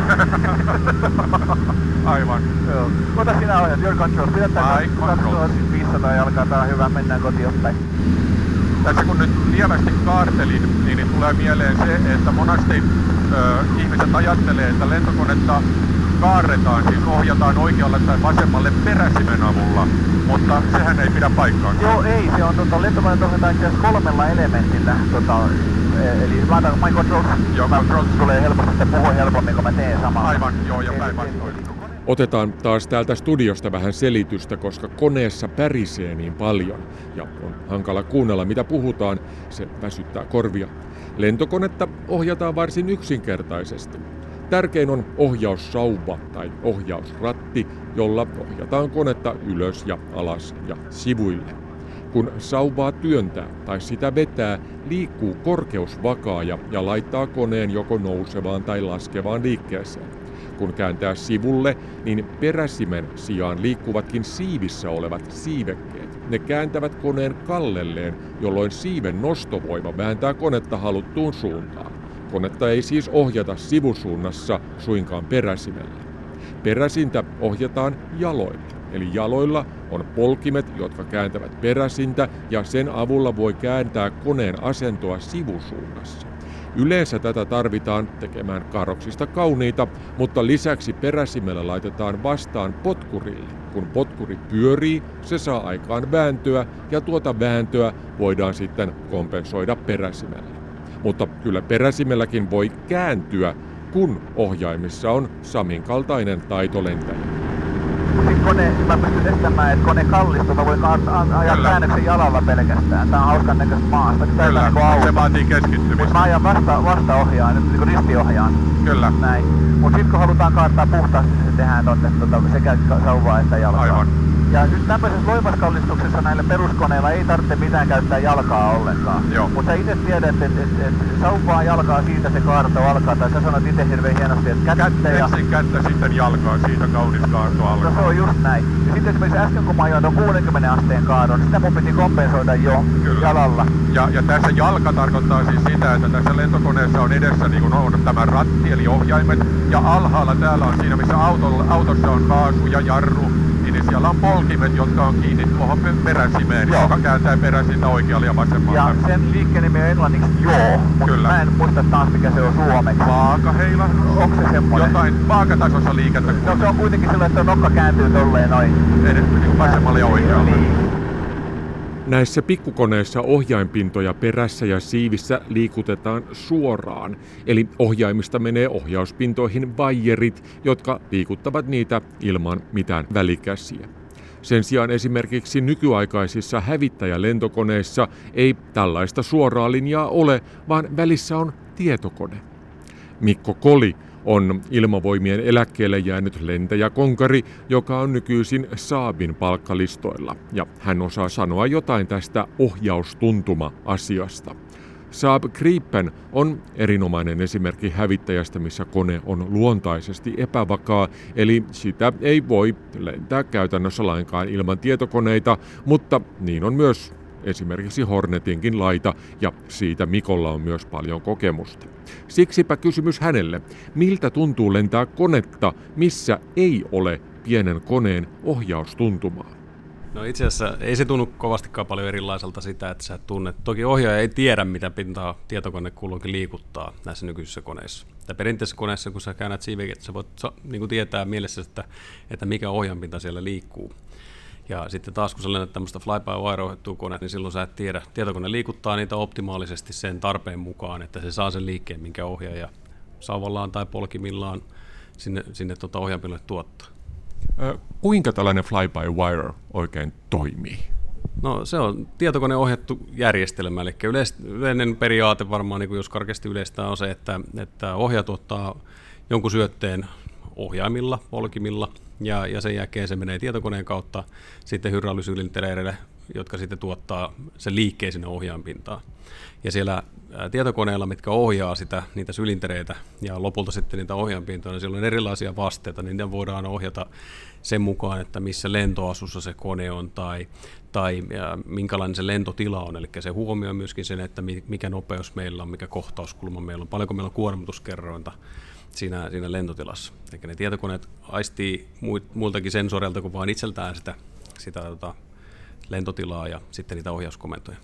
C: Aivan.
B: Joo. Ota sinä ohjat, your control. Pidetään
C: Ai, control.
B: 500 jalkaa, tää on hyvä, mennään kotiin päin.
C: Tässä kun nyt lievästi kaartelin, niin, niin tulee mieleen se, että monesti ö, ihmiset ajattelee, että lentokonetta kaarretaan, siis ohjataan oikealle tai vasemmalle peräsimen avulla, mutta sehän ei pidä paikkaa.
B: Joo, ei. Se on tota, lentokoneet ohjataan itse kolmella elementillä. Tota, e- eli laitan my controls.
C: Joo,
B: mä,
C: controls.
B: tulee helposti, että puhuu helpommin, kun mä teen samaa.
C: Aivan, joo, ja päinvastoin.
D: Otetaan taas täältä studiosta vähän selitystä, koska koneessa pärisee niin paljon ja on hankala kuunnella mitä puhutaan, se väsyttää korvia. Lentokonetta ohjataan varsin yksinkertaisesti. Tärkein on ohjaussauva tai ohjausratti, jolla ohjataan konetta ylös ja alas ja sivuille. Kun sauvaa työntää tai sitä vetää, liikkuu korkeusvakaaja ja laittaa koneen joko nousevaan tai laskevaan liikkeeseen. Kun kääntää sivulle, niin peräsimen sijaan liikkuvatkin siivissä olevat siivekkeet. Ne kääntävät koneen kallelleen, jolloin siiven nostovoima vääntää konetta haluttuun suuntaan. Konetta ei siis ohjata sivusuunnassa, suinkaan peräsimellä. Peräsintä ohjataan jaloilla, eli jaloilla on polkimet, jotka kääntävät peräsintä ja sen avulla voi kääntää koneen asentoa sivusuunnassa. Yleensä tätä tarvitaan tekemään karoksista kauniita, mutta lisäksi peräsimellä laitetaan vastaan potkurille. Kun potkuri pyörii, se saa aikaan vääntöä ja tuota vääntöä voidaan sitten kompensoida peräsimellä. Mutta kyllä peräsimelläkin voi kääntyä, kun ohjaimissa on Samin kaltainen taitolentäjä
B: kone, mä pystyn estämään, että kone kallistuu, mä voin ajaa Kyllä. käännöksen jalalla pelkästään. Tää on hauskan näköistä maasta.
C: Kyllä,
B: niin auto.
C: se vaatii keskittymistä.
B: Mut mä ajan vasta, vasta ohjaan, nyt niin ristiohjaan.
C: Kyllä.
B: Näin. Mut sit kun halutaan kaattaa puhtaasti, se tehdään tonne tota, sekä sauvaa että jalkaa.
C: Aivan.
B: Ja nyt tämmöisessä loivaskallistuksessa näillä peruskoneilla ei tarvitse mitään käyttää jalkaa ollenkaan. Mutta sä itse tiedät, että et, et, et sauvaa jalkaa siitä se kaarto alkaa, tai sä sanot itse hirveän hienosti, että kättä ja...
C: Ensin kättä, sitten jalkaa, siitä kaunis kaarto alkaa.
B: No se on just näin. Ja sitten esimerkiksi äsken kun mä ajoin 60 asteen kaadon, niin sitä mun piti kompensoida jo Kyllä. jalalla.
C: Ja, ja tässä jalka tarkoittaa siis sitä, että tässä lentokoneessa on edessä niin kuin on tämä ratti eli ohjaimet, ja alhaalla täällä on siinä missä autolla, autossa on kaasu ja jarru, niin siellä on polkimet, jotka on kiinni tuohon peräsimeen, Joo. joka kääntää peräsintä oikealle ja vasemmalle.
B: Ja sen liikkeen nimi on englanniksi joo, mutta mä en muista taas mikä se on suomeksi.
C: Vaakaheila?
B: Onko se semmoinen?
C: Jotain vaakatasossa liikettä.
B: No se on kuitenkin sillä, että nokka kääntyy tolleen noin.
C: Edes niin vasemmalle ja oikealle. Niin.
D: Näissä pikkukoneissa ohjaimpintoja perässä ja siivissä liikutetaan suoraan, eli ohjaimista menee ohjauspintoihin vaijerit, jotka liikuttavat niitä ilman mitään välikäsiä. Sen sijaan esimerkiksi nykyaikaisissa hävittäjälentokoneissa ei tällaista suoraa linjaa ole, vaan välissä on tietokone. Mikko Koli on ilmavoimien eläkkeelle jäänyt lentäjäkonkari, joka on nykyisin Saabin palkkalistoilla, ja hän osaa sanoa jotain tästä ohjaustuntuma-asiasta. Saab Gripen on erinomainen esimerkki hävittäjästä, missä kone on luontaisesti epävakaa, eli sitä ei voi lentää käytännössä lainkaan ilman tietokoneita, mutta niin on myös esimerkiksi Hornetinkin laita, ja siitä Mikolla on myös paljon kokemusta. Siksipä kysymys hänelle, miltä tuntuu lentää konetta, missä ei ole pienen koneen ohjaustuntumaa?
F: No itse asiassa ei se tunnu kovastikaan paljon erilaiselta sitä, että sä tunnet. Toki ohjaaja ei tiedä, mitä pintaa tietokone kulloinkin liikuttaa näissä nykyisissä koneissa. Tai perinteisessä koneessa, kun sä käännät siivekin, sä voit niin tietää mielessä, että, että mikä ohjanpinta siellä liikkuu. Ja sitten taas kun sä lennät tämmöistä fly-by-wire konetta, niin silloin sä et tiedä. Tietokone liikuttaa niitä optimaalisesti sen tarpeen mukaan, että se saa sen liikkeen, minkä ohjaaja sauvallaan tai polkimillaan sinne, sinne tuota ohjaampilolle tuottaa.
D: Kuinka tällainen fly-by-wire oikein toimii?
F: No se on tietokoneohjattu järjestelmä, eli yleinen periaate varmaan, niin kuin jos karkeasti yleistää, on se, että, että ohjaa tuottaa jonkun syötteen ohjaimilla, polkimilla, ja, ja sen jälkeen se menee tietokoneen kautta sitten hydraulisylintereille, jotka sitten tuottaa sen liikkeen sinne ohjainpintaan. Ja siellä tietokoneilla, mitkä ohjaa sitä, niitä sylintereitä ja lopulta sitten niitä ohjainpintoja, niin siellä on erilaisia vasteita, niin ne voidaan ohjata sen mukaan, että missä lentoasussa se kone on tai, tai minkälainen se lentotila on. Eli se huomioi myöskin sen, että mikä nopeus meillä on, mikä kohtauskulma meillä on, paljonko meillä on kuormituskerrointa siinä, siinä lentotilassa. Eli ne tietokoneet aistii muiltakin sensoreilta kuin vain itseltään sitä, sitä tota, lentotilaa ja sitten niitä ohjauskomentoja.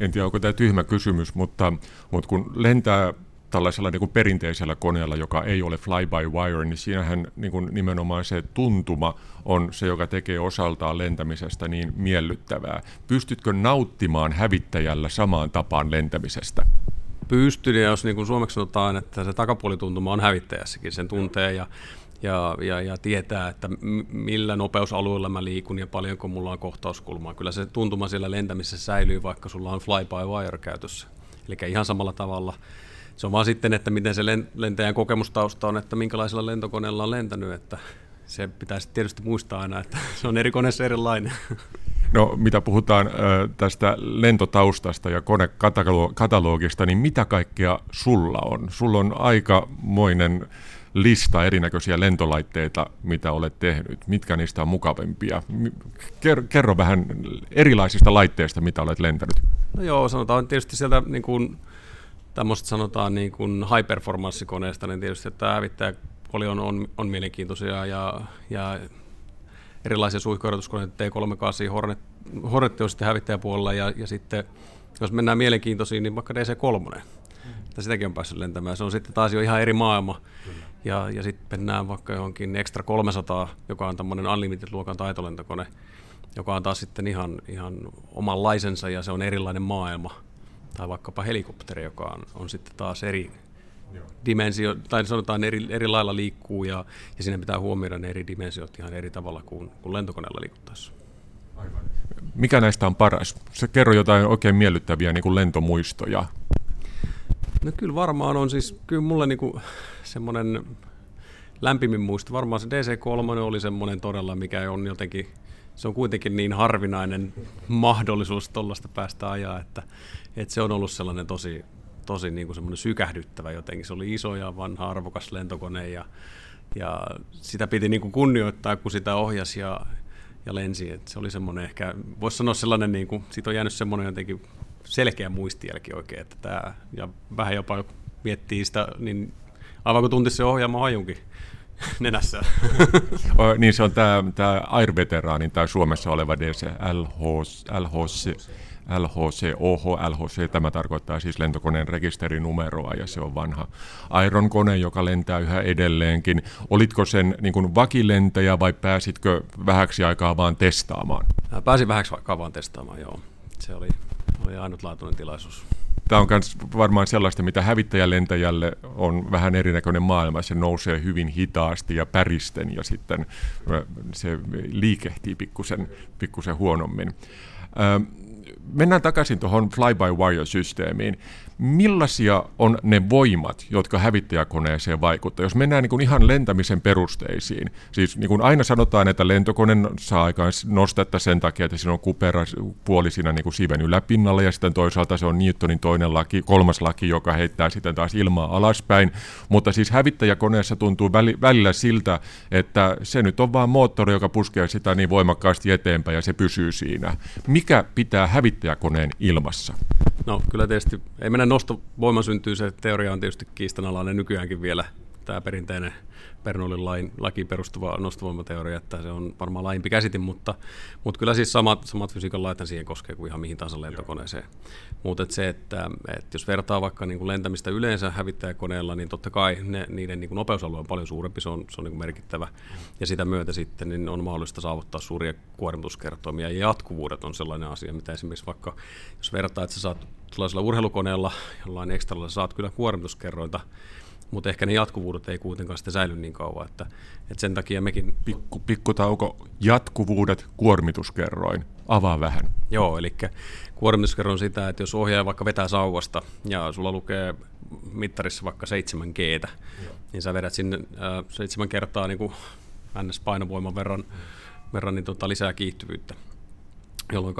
D: En tiedä, onko tämä tyhmä kysymys, mutta, mutta kun lentää tällaisella niin kuin perinteisellä koneella, joka ei ole fly-by-wire, niin siinähän niin kuin nimenomaan se tuntuma on se, joka tekee osaltaan lentämisestä niin miellyttävää. Pystytkö nauttimaan hävittäjällä samaan tapaan lentämisestä?
F: Pystyn, ja jos niin kuin suomeksi sanotaan, että se takapuolituntuma on hävittäjässäkin, sen tuntee ja, ja, ja, ja tietää, että millä nopeusalueella mä liikun ja paljonko mulla on kohtauskulmaa. Kyllä se tuntuma siellä lentämisessä säilyy, vaikka sulla on fly-by-wire käytössä. Eli ihan samalla tavalla. Se on vaan sitten, että miten se lentäjän kokemustausta on, että minkälaisella lentokoneella on lentänyt, että se pitäisi tietysti muistaa aina, että se on eri koneessa erilainen.
D: No mitä puhutaan tästä lentotaustasta ja konekatalogista, niin mitä kaikkea sulla on? Sulla on aikamoinen lista erinäköisiä lentolaitteita, mitä olet tehnyt. Mitkä niistä on mukavimpia? Kerro vähän erilaisista laitteista, mitä olet lentänyt.
F: No joo, sanotaan tietysti sieltä niin kuin, tämmöistä sanotaan niin kuin high performance koneesta, niin tietysti että hävittäjä on, on, on mielenkiintoisia ja, ja erilaisia suihkuharjoituskoneita, T38, Hornet, Hornet on sitten hävittäjäpuolella ja, ja sitten jos mennään mielenkiintoisiin, niin vaikka DC-3, mm. että sitäkin on päässyt lentämään. Se on sitten taas jo ihan eri maailma. Kyllä. Ja, ja sitten mennään vaikka johonkin Extra 300, joka on tämmöinen Unlimited-luokan taitolentokone, joka on taas sitten ihan, ihan omanlaisensa ja se on erilainen maailma. Tai vaikkapa helikopteri, joka on, on sitten taas eri, dimensio, tai sanotaan eri, eri lailla liikkuu ja, ja siinä pitää huomioida ne eri dimensiot ihan eri tavalla kuin, kuin lentokoneella liikuttaessa.
D: Mikä näistä on paras? Se kerro jotain oikein miellyttäviä niin kuin lentomuistoja.
F: No kyllä varmaan on siis, kyllä mulle niin kuin semmoinen lämpimin muisto, varmaan se DC3 oli semmoinen todella, mikä on jotenkin, se on kuitenkin niin harvinainen mahdollisuus tuollaista päästä ajaa, että, että se on ollut sellainen tosi, tosi niin kuin sykähdyttävä jotenkin. Se oli iso ja vanha arvokas lentokone ja, ja sitä piti niin kuin kunnioittaa, kun sitä ohjasi ja, ja lensi. Et se oli semmoinen ehkä, voisi sanoa sellainen, niin kuin, siitä on jäänyt semmoinen jotenkin selkeä muistijälki oikein, että tämä, ja vähän jopa miettii sitä, niin aivan kuin tuntisi se ohjaama hajunkin nenässä.
D: niin se on tämä, tämä Air-veteraanin tai Suomessa oleva DC LHC, LHC OH, LHC, tämä tarkoittaa siis lentokoneen rekisterinumeroa ja se on vanha Iron kone, joka lentää yhä edelleenkin. Olitko sen niin kuin vakilentäjä vai pääsitkö vähäksi aikaa vaan testaamaan?
F: Pääsin vähäksi aikaa vaan testaamaan, joo. Se oli, oli ainutlaatuinen tilaisuus.
D: Tämä on myös varmaan sellaista, mitä hävittäjälentäjälle on vähän erinäköinen maailma. Se nousee hyvin hitaasti ja päristen ja sitten se liikehtii pikkusen, pikkusen huonommin mennään takaisin tuohon fly-by-wire-systeemiin. Millaisia on ne voimat, jotka hävittäjäkoneeseen vaikuttavat? Jos mennään niin kuin ihan lentämisen perusteisiin, siis niin kuin aina sanotaan, että lentokone saa aikaan nostetta sen takia, että siinä on kupera puoli siinä niin kuin siiven yläpinnalla, ja sitten toisaalta se on Newtonin toinen laki, kolmas laki, joka heittää sitten taas ilmaa alaspäin. Mutta siis hävittäjäkoneessa tuntuu välillä siltä, että se nyt on vaan moottori, joka puskee sitä niin voimakkaasti eteenpäin, ja se pysyy siinä. Mikä pitää hävittäjäkoneen ilmassa?
F: No kyllä tietysti, ei mennä nostovoima syntyy, se teoria on tietysti kiistanalainen nykyäänkin vielä, tämä perinteinen Bernoulin lain, lakiin perustuva nostovoimateoria, että se on varmaan laajempi käsite, mutta, mutta kyllä siis samat, samat fysiikan lait siihen koskee kuin ihan mihin tahansa lentokoneeseen. Mutta et se, että, että jos vertaa vaikka niin kuin lentämistä yleensä hävittäjäkoneella, niin totta kai ne, niiden niin kuin nopeusalue on paljon suurempi, se on, se on niin kuin merkittävä, ja sitä myötä sitten niin on mahdollista saavuttaa suuria kuormituskertoimia, ja jatkuvuudet on sellainen asia, mitä esimerkiksi vaikka, jos vertaa, että sä saat tuollaisella urheilukoneella, jollain ekstralla saat kyllä kuormituskerrointa, mutta ehkä ne jatkuvuudet ei kuitenkaan sitten säily niin kauan, että, että sen takia mekin...
D: Pikku, pikku tauko, jatkuvuudet, kuormituskerroin, avaa vähän.
F: Joo, eli kuormituskerroin on sitä, että jos ohjaaja vaikka vetää sauvasta ja sulla lukee mittarissa vaikka 7 g niin sä vedät sinne äh, seitsemän kertaa niin kuin NS-painovoiman verran, verran niin tota, lisää kiihtyvyyttä. Jolloin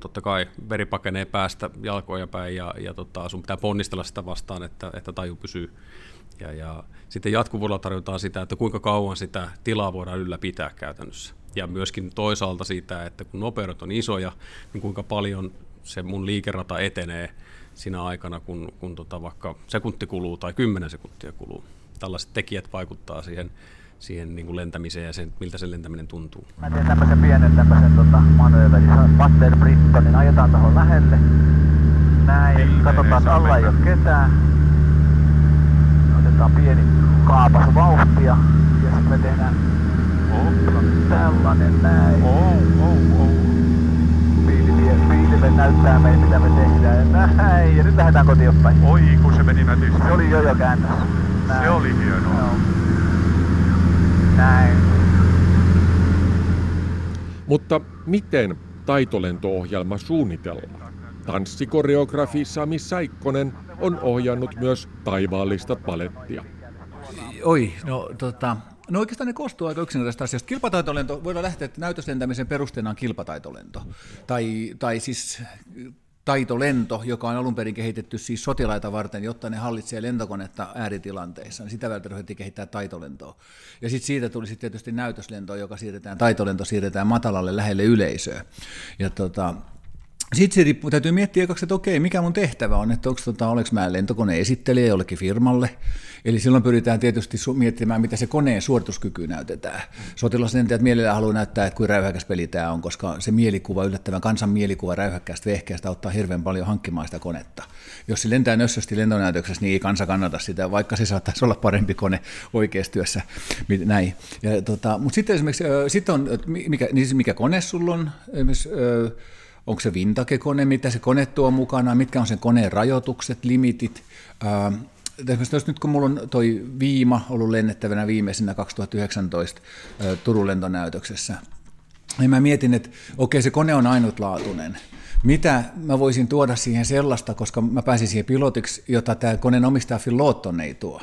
F: totta kai veri pakenee päästä jalkoja päin ja, ja tota, sun pitää ponnistella sitä vastaan, että, että taju pysyy ja, ja sitten jatkuvuudella tarjotaan sitä, että kuinka kauan sitä tilaa voidaan ylläpitää käytännössä. Ja myöskin toisaalta siitä, että kun nopeudet on isoja, niin kuinka paljon se mun liikerata etenee siinä aikana, kun, kun tota vaikka sekunti kuluu tai kymmenen sekuntia kuluu. Tällaiset tekijät vaikuttaa siihen, siihen niin kuin lentämiseen ja sen, miltä se lentäminen tuntuu.
B: Mä teen tämmöisen pienen tämmöisen tota, manööverin, Butter Britton, niin ajetaan tuohon lähelle. Näin, katsotaan, alla ei ole ketään otetaan pieni kaapas vauhtia ja sitten me tehdään Opla. tällainen näin.
C: Oh, oh, oh.
B: Piilille näyttää meille mitä me tehdään. Näin, ja nyt lähdetään kotiin päin.
C: Oi, kun se meni nätisti.
B: Se oli jo jo käännös.
C: Näin. Se oli hienoa. Joo.
B: Näin.
D: Mutta miten taitolento-ohjelma suunnitellaan? Tanssikoreografi Sami Saikkonen on ohjannut myös taivaallista palettia.
G: Oi, no tota, No oikeastaan ne koostuu aika yksinkertaisesta asiasta. Kilpataitolento, voidaan lähteä, että näytöslentämisen perusteena on kilpataitolento. Tai, tai siis taitolento, joka on alun perin kehitetty siis sotilaita varten, jotta ne hallitsee lentokonetta ääritilanteissa. Niin sitä välttämättä ruvettiin kehittää taitolentoa. Ja sitten siitä tuli sitten tietysti näytöslento, joka siirretään, taitolento siirretään matalalle lähelle yleisöä. Ja tota, sitten se riippuu, täytyy miettiä ekaksi, että okei, mikä mun tehtävä on, että onko, tota, olenko mä lentokoneen esittelijä jollekin firmalle. Eli silloin pyritään tietysti miettimään, mitä se koneen suorituskyky näytetään. Sotilaslentäjät mielellään haluaa näyttää, että kuin räyhäkäs peli tämä on, koska se mielikuva, yllättävän kansan mielikuva räyhäkkäästä vehkeästä auttaa hirveän paljon hankkimaan sitä konetta. Jos se lentää nössösti lentonäytöksessä, niin ei kansa kannata sitä, vaikka se saattaisi olla parempi kone oikeassa työssä. Näin. Ja, tota, mutta sitten esimerkiksi, sit on, mikä, niin siis mikä kone sulla on, esimerkiksi, onko se vintage-kone, mitä se kone tuo mukana, mitkä on sen koneen rajoitukset, limitit. Esimerkiksi nyt kun mulla on toi Viima ollut lennettävänä viimeisenä 2019 Turun lentonäytöksessä, niin mä mietin, että okei, se kone on ainutlaatuinen. Mitä mä voisin tuoda siihen sellaista, koska mä pääsin siihen pilotiksi, jota tämä koneen omistaja Phil ei tuo.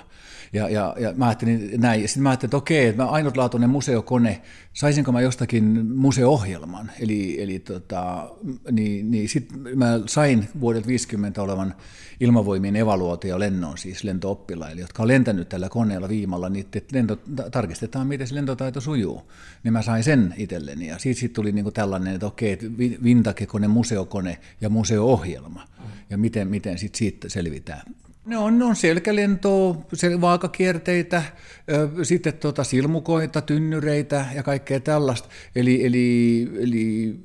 G: Ja, ja, ja mä ajattelin näin. Sitten mä ajattelin, että okei, että mä ainutlaatuinen museokone, saisinko mä jostakin museoohjelman? Eli, eli tota, niin, niin sitten mä sain vuodelta 50 olevan ilmavoimien evaluaatio lennon, siis lentooppilaille, jotka on lentänyt tällä koneella viimalla, niin että lento, tarkistetaan, miten se lentotaito sujuu. Niin mä sain sen itselleni. Ja siitä, siitä tuli niin kuin tällainen, että okei, että vintakekone, museokone ja museoohjelma. Ja miten, miten sit siitä selvitään. Ne on, ne on selkälentoa, vaakakierteitä, sitten tuota silmukoita, tynnyreitä ja kaikkea tällaista. Eli, eli, eli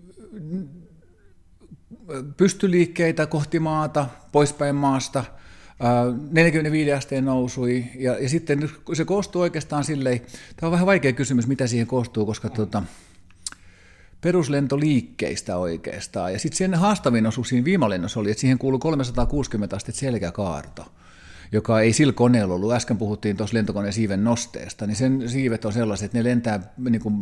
G: pystyliikkeitä kohti maata, poispäin maasta, 45 asteen nousui, ja, ja sitten se koostuu oikeastaan silleen, tämä on vähän vaikea kysymys, mitä siihen koostuu, koska tuota, peruslentoliikkeistä oikeastaan. Ja sitten sen haastavin osuus siinä viimalennossa oli, että siihen kuului 360 astetta selkäkaarto joka ei sillä koneella ollut. Äsken puhuttiin tuossa lentokoneen siiven nosteesta, niin sen siivet on sellaiset, että ne lentää niin kuin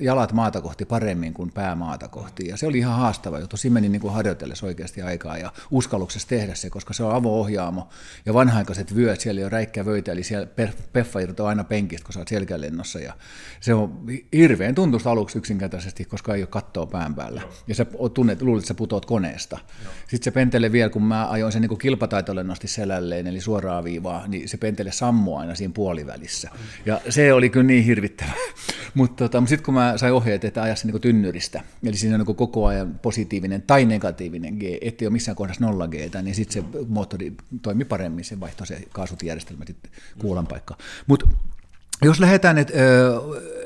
G: jalat maata kohti paremmin kuin pää maata kohti. Ja se oli ihan haastava juttu. Siinä meni niin kuin harjoitellessa oikeasti aikaa ja uskalluksessa tehdä se, koska se on avo-ohjaamo ja vanhaikaiset vyöt, siellä ei ole räikkä vöitä, eli siellä peffa irtoaa aina penkistä, kun sä oot selkälennossa. Ja se on hirveän tuntusta aluksi yksinkertaisesti, koska ei ole kattoa pään päällä. Ja sä tunnet, luulet, että sä putoat koneesta. Sitten se pentelee vielä, kun mä ajoin sen niin kilpataitolennosti selälleen, eli suoraa viivaa, niin se pentele sammui aina siinä puolivälissä. Ja se oli kyllä niin hirvittävä. Mutta tota, sitten kun mä sain ohjeet, että aja se niin tynnyristä, eli siinä on niin koko ajan positiivinen tai negatiivinen G, ettei ole missään kohdassa nolla G, niin sitten se moottori toimi paremmin, se vaihtoi se kaasutijärjestelmä sitten kuulan paikkaan. Mutta jos lähdetään, että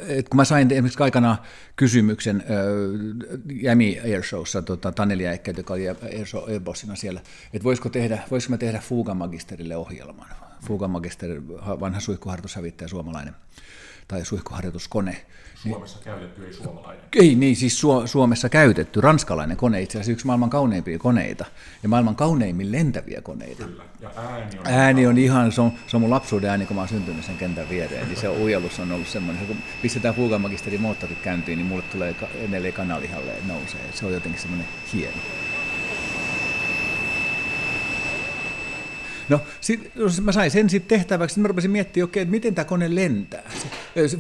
G: et kun mä sain esimerkiksi aikanaan kysymyksen Jämi Airshowssa, tota, Taneli Äikkä, joka oli Airshow Airbossina siellä, että voisiko, tehdä, voisiko mä tehdä Fugan magisterille ohjelman. Fugan magister, vanha suihkuharjoitushävittäjä suomalainen tai suihkuharjoituskone.
D: Suomessa käytetty, ei suomalainen.
G: Ei niin, siis Su- Suomessa käytetty, ranskalainen kone, itse asiassa yksi maailman kauneimpia koneita ja maailman kauneimmin lentäviä koneita.
D: Kyllä, ja ääni on,
G: ääni on ihan, se on, se on mun lapsuuden ääni, kun mä oon syntynyt sen kentän viereen, niin se ujellus on ollut semmoinen, kun pistetään Fugan magisterin moottorit käyntiin, niin mulle tulee neljä kanalihalle nousee, se on jotenkin semmoinen hieno. No, sit, mä sain sen sitten tehtäväksi, niin mä rupesin miettimään, okei, että miten tämä kone lentää.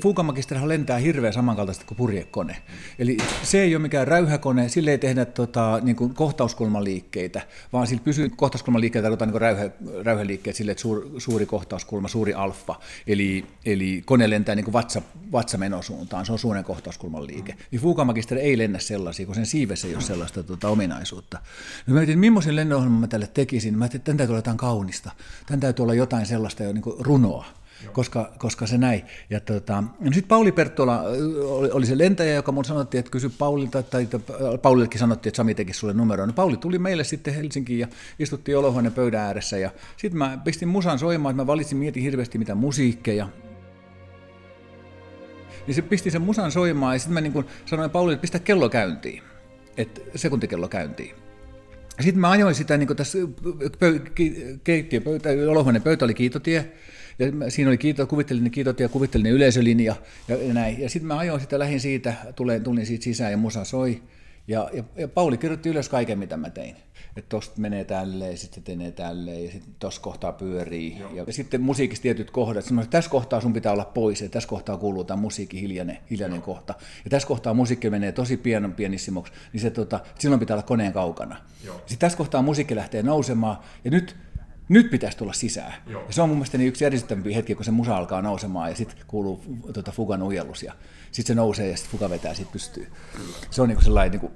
G: Fukamakisterihan lentää hirveän samankaltaisesti kuin purjekone. Eli se ei ole mikään räyhäkone, sille ei tehdä tota, niin kuin kohtauskulmaliikkeitä, vaan sillä pysyy kohtauskulmaliikkeitä tarkoittaa niin räyhä, räyhäliikkeet sille, että suur, suuri kohtauskulma, suuri alfa, eli, eli kone lentää niin kuin vatsa, vatsamenosuuntaan, se on suuren kohtauskulman liike. Niin Fukamakisteri ei lennä sellaisia, kun sen siivessä ei ole sellaista tota, ominaisuutta. No mä mietin, millaisen lennonohjelman mä tälle tekisin. Mä ajattelin, että tämän olla jotain kaunista. Tämän täytyy olla jotain sellaista jo niin kuin runoa koska, koska se näin. Ja tota, no sitten Pauli Perttola oli, oli, se lentäjä, joka mun sanottiin, että kysy Paulilta, tai Paulillekin sanottiin, että Sami teki sulle numeroon. No Pauli tuli meille sitten Helsinkiin ja istuttiin olohuoneen pöydän ääressä. Ja sitten mä pistin musan soimaan, että mä valitsin, mietin hirveästi mitä musiikkeja. Niin se pisti sen musan soimaan ja sitten mä niin sanoin Paulille, että pistä kello käyntiin. Että sekuntikello käyntiin. Sitten mä ajoin sitä niin tässä keittiöpöytä, olohuoneen pöytä oli kiitotie, ja siinä oli kiito, kuvittelinen kiitotie ja kuvittelinen yleisölinja ja, näin. Ja sitten mä ajoin sitä, lähin siitä, tulin, tulin siitä sisään ja musa soi. Ja, ja, ja Pauli kirjoitti ylös kaiken, mitä mä tein. Että tosta menee tälleen, sitten menee tälleen, ja sitten tuossa kohtaa pyörii. Joo. Ja sitten musiikissa tietyt kohdat, että tässä kohtaa sun pitää olla pois, ja tässä kohtaa kuuluu tämä musiikki hiljainen, hiljainen kohta. Ja tässä kohtaa musiikki menee tosi pien, pienissimoksi, niin se, tota, silloin pitää olla koneen kaukana. Sitten tässä kohtaa musiikki lähtee nousemaan, ja nyt nyt pitäisi tulla sisään. Joo. Ja se on mun mielestä niin yksi järjestelmämpi hetki, kun se musa alkaa nousemaan ja sitten kuuluu tuota, Fugan ujellus ja sitten se nousee ja sitten Fuga vetää siitä pystyy. Kyllä. Se on niin kuin sellainen niin kuin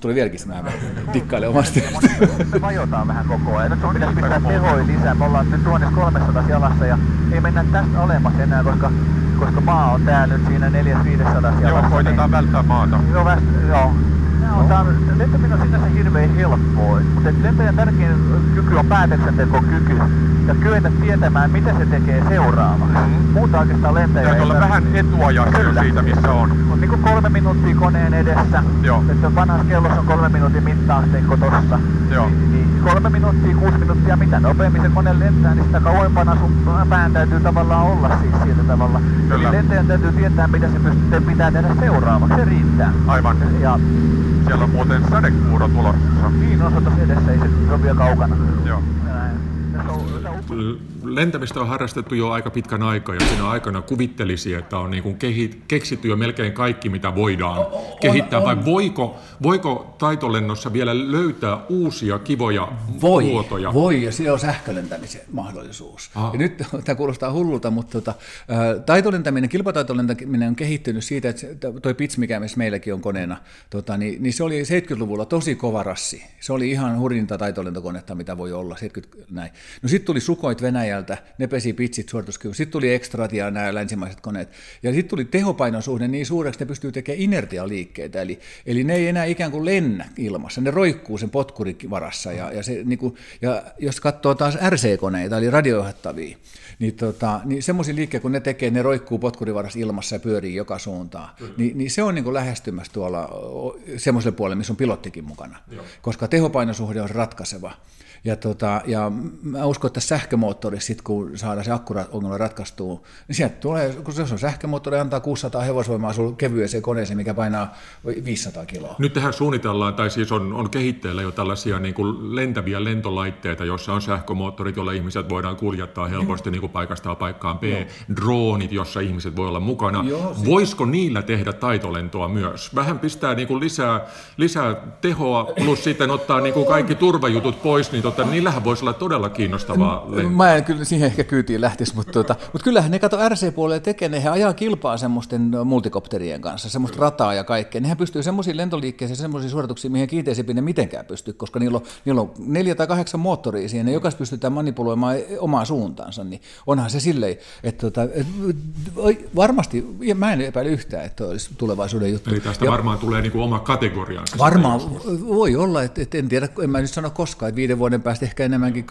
G: tuli vieläkin mä dikkaile omasti.
B: Me vajotaan vähän koko ajan. Nyt sun pitäisi pitää tehoja lisää. Me ollaan nyt 1300 jalassa ja ei mennä tästä alemmas enää, koska, koska maa on täällä nyt siinä 400 jalassa.
C: Joo, koitetaan niin, välttää maata.
B: Joo, väst, joo. No, on, lentäminen on sinänsä hirveän helppoa, mutta lentäjän tärkein kyky on päätöksentekokyky ja kyetä tietämään, mitä se tekee seuraavaksi. Mm-hmm. Muuta oikeastaan lentäjä
C: ei... olla vähän etuajassa jo siitä, missä on.
B: On niin kuin kolme minuuttia koneen edessä. Joo. Että vanhassa kellossa on kolme minuutin mittaasteikko tossa. Joo. Niin, niin kolme minuuttia, kuusi minuuttia, mitä nopeammin se kone lentää, niin sitä kauempana sun pään täytyy tavallaan olla siis sillä tavalla. Kyllä. Eli lentäjän täytyy tietää, mitä se pystyy, pitää tehdä seuraavaksi, se riittää.
C: Aivan. Ja siellä on muuten sadekuuro tulossa.
B: Niin, on tuossa edessä, ei se, se on vielä kaukana.
C: Joo
D: lentämistä on harrastettu jo aika pitkän aikaa ja siinä aikana kuvittelisi, että on niin kuin kehit, keksitty jo melkein kaikki, mitä voidaan on, kehittää. On, vai voiko, voiko taitolennossa vielä löytää uusia kivoja
G: voi,
D: muotoja?
G: Voi, ja siellä on sähkölentämisen mahdollisuus. Ah. Ja nyt tämä kuulostaa hullulta, mutta tota, taitolentäminen, kilpataitolentäminen on kehittynyt siitä, että toi PITS, mikä meilläkin on koneena, tota, niin, niin se oli 70-luvulla tosi kova rassi. Se oli ihan hurjinta taitolentokonetta, mitä voi olla. 70, näin. No sitten tuli Sukoit Venäjältä, ne pesi pitsit suorituskyvyn. Sitten tuli ekstrat ja nämä länsimaiset koneet. Ja sitten tuli tehopainosuhde niin suureksi, että ne pystyy tekemään inertialiikkeitä. Eli, eli ne ei enää ikään kuin lennä ilmassa, ne roikkuu sen potkurivarassa. Ja, ja, se, niin kuin, ja jos katsoo taas RC-koneita, eli radiojohdettavia, niin, tota, niin semmoisia liikkeitä, kun ne tekee, ne roikkuu potkurivarassa ilmassa ja pyörii joka suuntaan, mm. niin, niin se on niin kuin lähestymässä tuolla semmoiselle puolelle, missä on pilottikin mukana, Joo. koska tehopainosuhde on ratkaiseva. Ja, tota, ja mä uskon, että sähkömoottori, sit kun saadaan se akkuongelma ratkaistua, niin sieltä tulee, kun se on sähkömoottori, antaa 600 hevosvoimaa sulle kevyeseen koneeseen, mikä painaa 500 kiloa.
D: Nyt tähän suunnitellaan, tai siis on, on kehitteillä jo tällaisia niin kuin lentäviä lentolaitteita, joissa on sähkömoottorit, joilla ihmiset voidaan kuljettaa helposti niin kuin paikasta paikkaan B, Joo. droonit, jossa ihmiset voi olla mukana. Joo, Voisiko niillä tehdä taitolentoa myös? Vähän pistää niin kuin lisää, lisää tehoa, plus sitten ottaa niin kuin kaikki turvajutut pois, niin tota, niillähän voisi olla todella kiinnostavaa
G: lentoa. Mä en kyllä siihen ehkä kyytiin lähtisi, mutta, tota, mutta kyllähän ne kato RC-puolelle tekee, ne ajaa kilpaa semmoisten multikopterien kanssa, semmoista rataa ja kaikkea. Nehän pystyy semmoisiin lentoliikkeisiin, semmoisiin suorituksiin, mihin kiinteäisempi ne mitenkään pystyy, koska niillä on, niillä on neljä tai kahdeksan moottoria siihen, ja jokaista pystytään manipuloimaan omaa suuntaansa, niin onhan se silleen, että tota, et, varmasti, ja mä en epäile yhtään, että olisi tulevaisuuden juttu.
D: Eli tästä
G: ja,
D: varmaan tulee niin kuin oma kategoriansa.
G: Varmaan voi olla, että, että en tiedä, en mä nyt sano koskaan, että viiden vuoden vuoden päästä, ehkä enemmänkin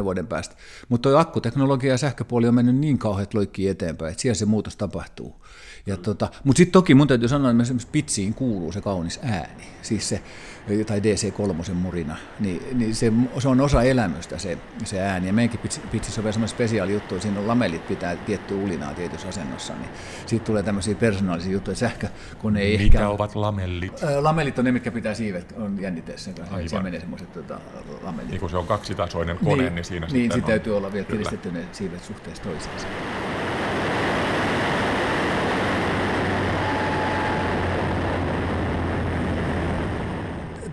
G: 20-30 vuoden päästä. Mutta tuo akkuteknologia ja sähköpuoli on mennyt niin kauheat loikkiin eteenpäin, että siellä se muutos tapahtuu. Ja tota, mutta sitten toki mun täytyy sanoa, että esimerkiksi pitsiin kuuluu se kaunis ääni, siis se, tai DC3 murina, niin, niin se, se, on osa elämystä se, se ääni. Ja meidänkin pitsissä on semmoinen spesiaali juttu, siinä on lamellit pitää tiettyä ulinaa tietyssä asennossa, niin siitä tulee tämmöisiä persoonallisia juttuja, sähkö, kun ei
D: Mitä ehkä... ovat lamellit?
G: Lamellit on ne, mitkä pitää siivet, on jännitteessä, siellä menee semmoiset tota, lamellit.
D: Niin kun se on kaksitasoinen kone, niin, niin siinä
G: niin, sitten on... täytyy olla vielä kiristetty ne siivet suhteessa toisiinsa.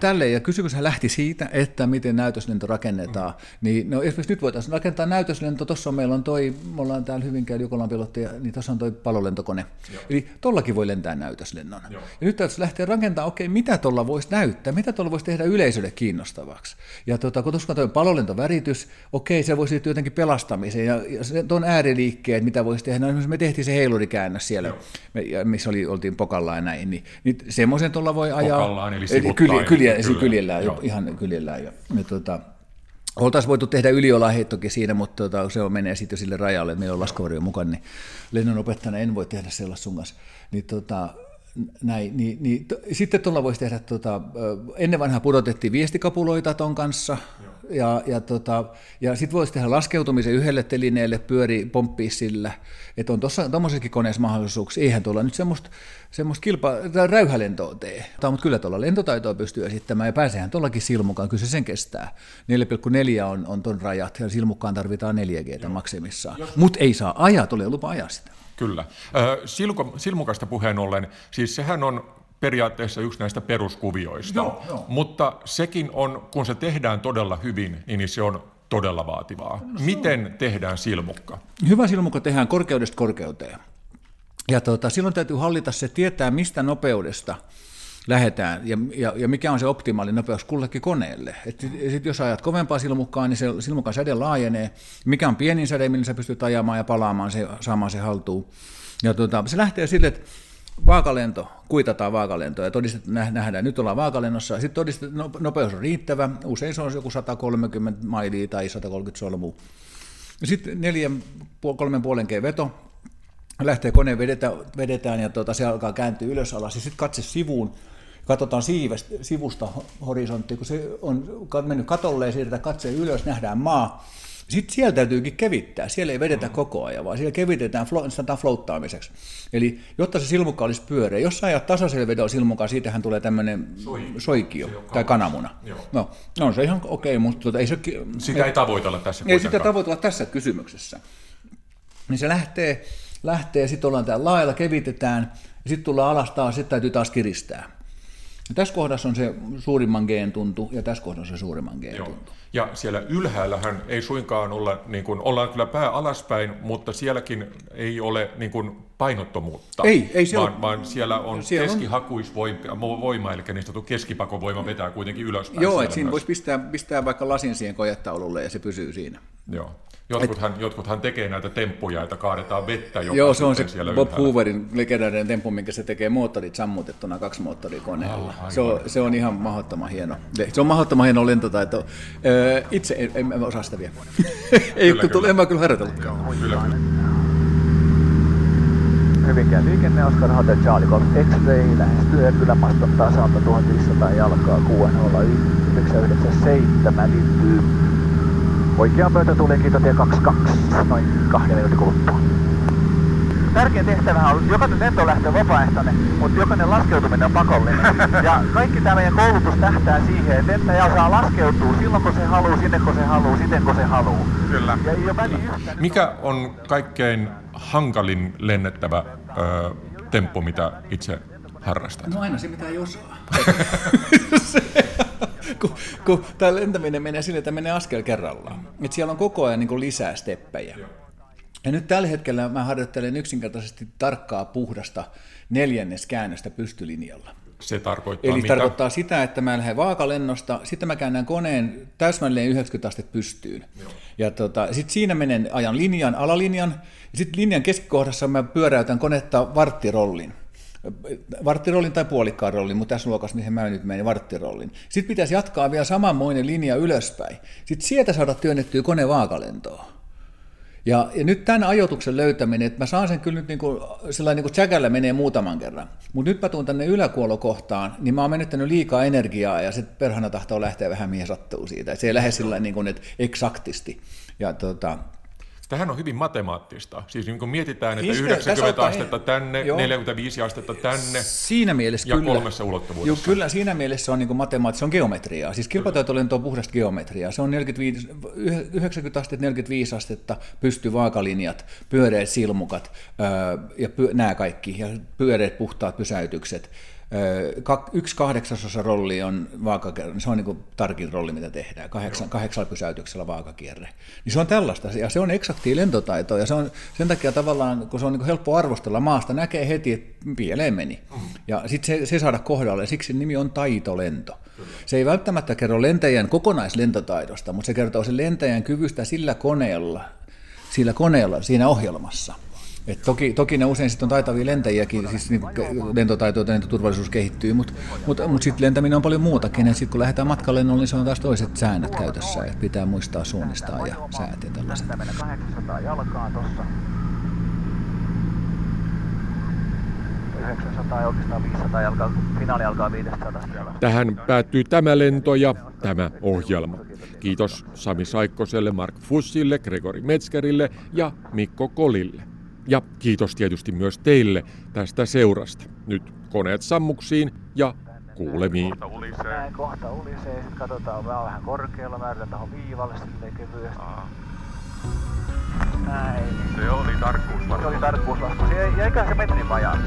G: Tälleen, ja kysymyshän lähti siitä, että miten näytöslento rakennetaan. Mm. Niin, no esimerkiksi nyt voitaisiin rakentaa näytöslento, tuossa meillä on toi, me ollaan täällä Hyvinkään Jukolan pilotti, niin tuossa on toi palolentokone. Joo. Eli tollakin voi lentää näytöslennon. Joo. Ja nyt täytyisi lähteä rakentamaan, okei, mitä tuolla voisi näyttää, mitä tuolla voisi tehdä yleisölle kiinnostavaksi. Ja tuota, kun tuossa on palolentoväritys, okei, se voisi liittyä jotenkin pelastamiseen, ja, ja tuon ääriliikkeet, mitä voisi tehdä, no me tehtiin se heilurikäännös siellä, me, missä oli, oltiin pokalla ja näin, niin, niin semmoisen tuolla voi ajaa.
D: Pokallaan, eli kyliä,
G: kyliä, kyljellä, kyljellään, jo, ihan kyljellään. Ja, ja tuota, Oltaisiin voitu tehdä yliolaheittokin siinä, mutta tuota, se on, menee sitten jo sille rajalle, meillä on laskuvarjo mukaan, niin lennonopettajana en voi tehdä sellaista sun kanssa. Niin, tuota, näin, niin, niin, to, sitten tuolla voisi tehdä, tuota, ennen vanhaa pudotettiin viestikapuloita ton kanssa, Joo ja, ja, tota, ja sitten voisi tehdä laskeutumisen yhdelle telineelle, pyöri, pomppii sillä, että on tuommoisessakin koneessa mahdollisuuksia. Eihän tuolla nyt semmoista, semmoista kilpa, tai räyhälentoa tee, mutta kyllä tuolla lentotaitoa pystyy esittämään, ja pääsehän tuollakin silmukaan, kyllä se sen kestää. 4,4 on, on ton rajat, ja silmukkaan tarvitaan 4G maksimissaan. Mutta ei saa ajaa, tulee lupa ajaa sitä.
D: Kyllä. Silko, silmukasta puheen ollen, siis sehän on periaatteessa yksi näistä peruskuvioista,
G: Joo, joo.
D: mutta sekin on, kun se tehdään todella hyvin, niin se on todella vaativaa. No, Miten tehdään silmukka?
G: Hyvä silmukka tehdään korkeudesta korkeuteen. Ja tuota, silloin täytyy hallita se, tietää mistä nopeudesta lähdetään ja, ja, ja mikä on se optimaali nopeus kullekin koneelle. Et sit jos ajat kovempaa silmukkaa, niin se silmukan säde laajenee. Mikä on pienin säde, millä sä pystyt ajamaan ja palaamaan se, saamaan se haltuun. Ja tuota, se lähtee sille, että vaakalento, kuitataan vaakalento. Ja todistet, nähdään, nyt ollaan vaakalennossa, sitten todistet, no, nopeus on riittävä, usein se on joku 130 mailia tai 130 solmua. Sitten neljän, kolmen puolen veto, lähtee koneen vedetään, vedetään ja tuota, se alkaa kääntyä ylös alas. Sitten katse sivuun, katsotaan siivestä, sivusta horisontti, kun se on mennyt katolle ja siirretään katse ylös, nähdään maa, sitten siellä täytyykin kevittää. Siellä ei vedetä mm. koko ajan, vaan siellä kevitetään, sanotaan floattaamiseksi. Eli jotta se silmukka olisi pyöreä, jos sä ajat tasaisella vedolla silmukkaa, siitähän tulee tämmöinen soikio, soikio tai kananmuna. Joo. No, no se ihan okei, okay, mutta tuota, ei se...
D: Sitä ei tavoitella tässä
G: Ei sitä tavoitella tässä kysymyksessä. Niin se lähtee, lähtee sitten ollaan täällä lailla, kevitetään, ja sitten tullaan alas taas, sitten täytyy taas kiristää. Ja tässä kohdassa on se suurimman geen tuntu, ja tässä kohdassa on se suurimman geen tuntu.
D: Ja siellä ylhäällähän ei suinkaan olla, niin kuin, ollaan kyllä pää alaspäin, mutta sielläkin ei ole niin kuin, painottomuutta.
G: Ei, ei siellä
D: vaan, vaan siellä on siellä keskihakuisvoima, eli niin sanottu keskipakovoima vetää kuitenkin ylöspäin.
G: Joo, että siinä voisi pistää, pistää vaikka lasin siihen kojettaululle ja se pysyy siinä.
D: Joo. Jotkuthan, Et, jotkuthan tekee näitä temppuja, että kaadetaan vettä joka
G: Joo, se on se
D: siellä
G: Bob ylhäällä. Hooverin legendaarinen temppu, minkä se tekee moottorit sammutettuna kaksi moottorikoneella. Oh, se, on, se on ihan mahdottoman hieno. Se on mahdottoman hieno lentotaito. Itse en, en, en osaa sitä vielä. Ei, kyllä, kyllä. en mä kyllä harjoitellutkaan. Kyllä, kyllä.
B: Hyvinkään liikenne Oscar Hotel Charlie Golf X-Ray lähestyy ylämaston tasalta 1500 jalkaa 60997 liittyy Oikea pöytä tulee kiitotie 22 noin kahden minuutin kuluttua. Tärkein tehtävä on, jokainen lento lähtee vapaaehtoinen, mutta jokainen laskeutuminen on pakollinen. Ja kaikki tämä meidän koulutus tähtää siihen, että lentäjä osaa laskeutua silloin kun se haluaa, sinne kun se haluaa, siten kun se haluaa.
D: Kyllä. Ja ei ole yhtään. Mikä on kaikkein hankalin lennettävä ö, temppu, mitä itse harrastat?
G: No aina se, mitä ei osaa. kun, kun tämä lentäminen menee sille, että menee askel kerrallaan. Et siellä on koko ajan niin lisää steppejä. Ja nyt tällä hetkellä mä harjoittelen yksinkertaisesti tarkkaa puhdasta neljännes käännöstä pystylinjalla.
D: Se tarkoittaa
G: Eli
D: mitä?
G: tarkoittaa sitä, että mä lähden vaakalennosta, sitten mä käännän koneen täsmälleen 90 astetta pystyyn. Joo. Ja tota, sitten siinä menen ajan linjan, alalinjan, ja sitten linjan keskikohdassa mä pyöräytän konetta varttirollin varttirollin tai puolikkaan rollin, mutta tässä luokassa, mihin mä nyt menen, varttirollin. Sitten pitäisi jatkaa vielä samanmoinen linja ylöspäin. Sitten sieltä saada työnnettyä kone vaakalentoon. Ja, ja nyt tämän ajoituksen löytäminen, että mä saan sen kyllä nyt niin kuin, sellainen niin kuin menee muutaman kerran. Mutta nyt mä tuun tänne yläkuolokohtaan, niin mä oon menettänyt liikaa energiaa ja se perhana tahtoo lähteä vähän mihin sattuu siitä. Et se ei lähde sillä niin kuin, että eksaktisti. Ja tota,
D: Tähän on hyvin matemaattista. Siis niin kun mietitään, että 90 astetta tänne, joo. 45 astetta tänne
G: siinä mielessä
D: ja
G: kyllä,
D: kolmessa ulottuvuudessa.
G: Joo, kyllä siinä mielessä se on niin matemaattista, on geometriaa. Siis kilpataitolento on puhdasta geometriaa. Se on 45, 90 astetta, 45 astetta, pysty vaakalinjat, pyöreät silmukat ja py, nämä kaikki, ja pyöreät puhtaat pysäytykset yksi kahdeksasosa rolli on vaakakierre, se on niin tarkin rolli, mitä tehdään, kahdeksan, kahdeksalla pysäytyksellä vaakakierre. Niin se on tällaista, ja se on eksaktia lentotaitoa, ja se on sen takia tavallaan, kun se on niin helppo arvostella maasta, näkee heti, että pieleen meni. Ja sitten se, se saada kohdalle, siksi nimi on taitolento. Se ei välttämättä kerro lentäjän kokonaislentotaidosta, mutta se kertoo sen lentäjän kyvystä sillä koneella, sillä koneella siinä ohjelmassa. Et toki, toki ne usein sitten on taitavia lentäjiäkin, siis niin lentotaito ja lentoturvallisuus kehittyy, mutta mut, mut sitten lentäminen on paljon muutakin. Ja sitten kun lähdetään matkalle, niin se on taas toiset säännöt käytössä, että pitää muistaa suunnistaa ja säät ja tällaiset.
B: Mennä 800 jalkaa tuossa. 900 ja oikeastaan 500 jalkaa, kun finaali alkaa 500 siellä.
D: Tähän päättyy tämä lento ja tämä ohjelma. Kiitos Sami Saikkoselle, Mark Fussille, Gregori Metzgerille ja Mikko Kolille. Ja kiitos tietysti myös teille tästä seurasta. Nyt koneet sammuksiin ja kuulemiin.
C: Kohta ulisee.
B: Näin kohta ulisee, sitten katsotaan, mä oon vähän korkealla, mä yritän tuohon viivalle silleen kevyesti. Näin.
C: Se oli
B: Se
C: tarkkuusvarma.
B: oli tarkkuuslasku. Se jäiköhän se metrin vajaan.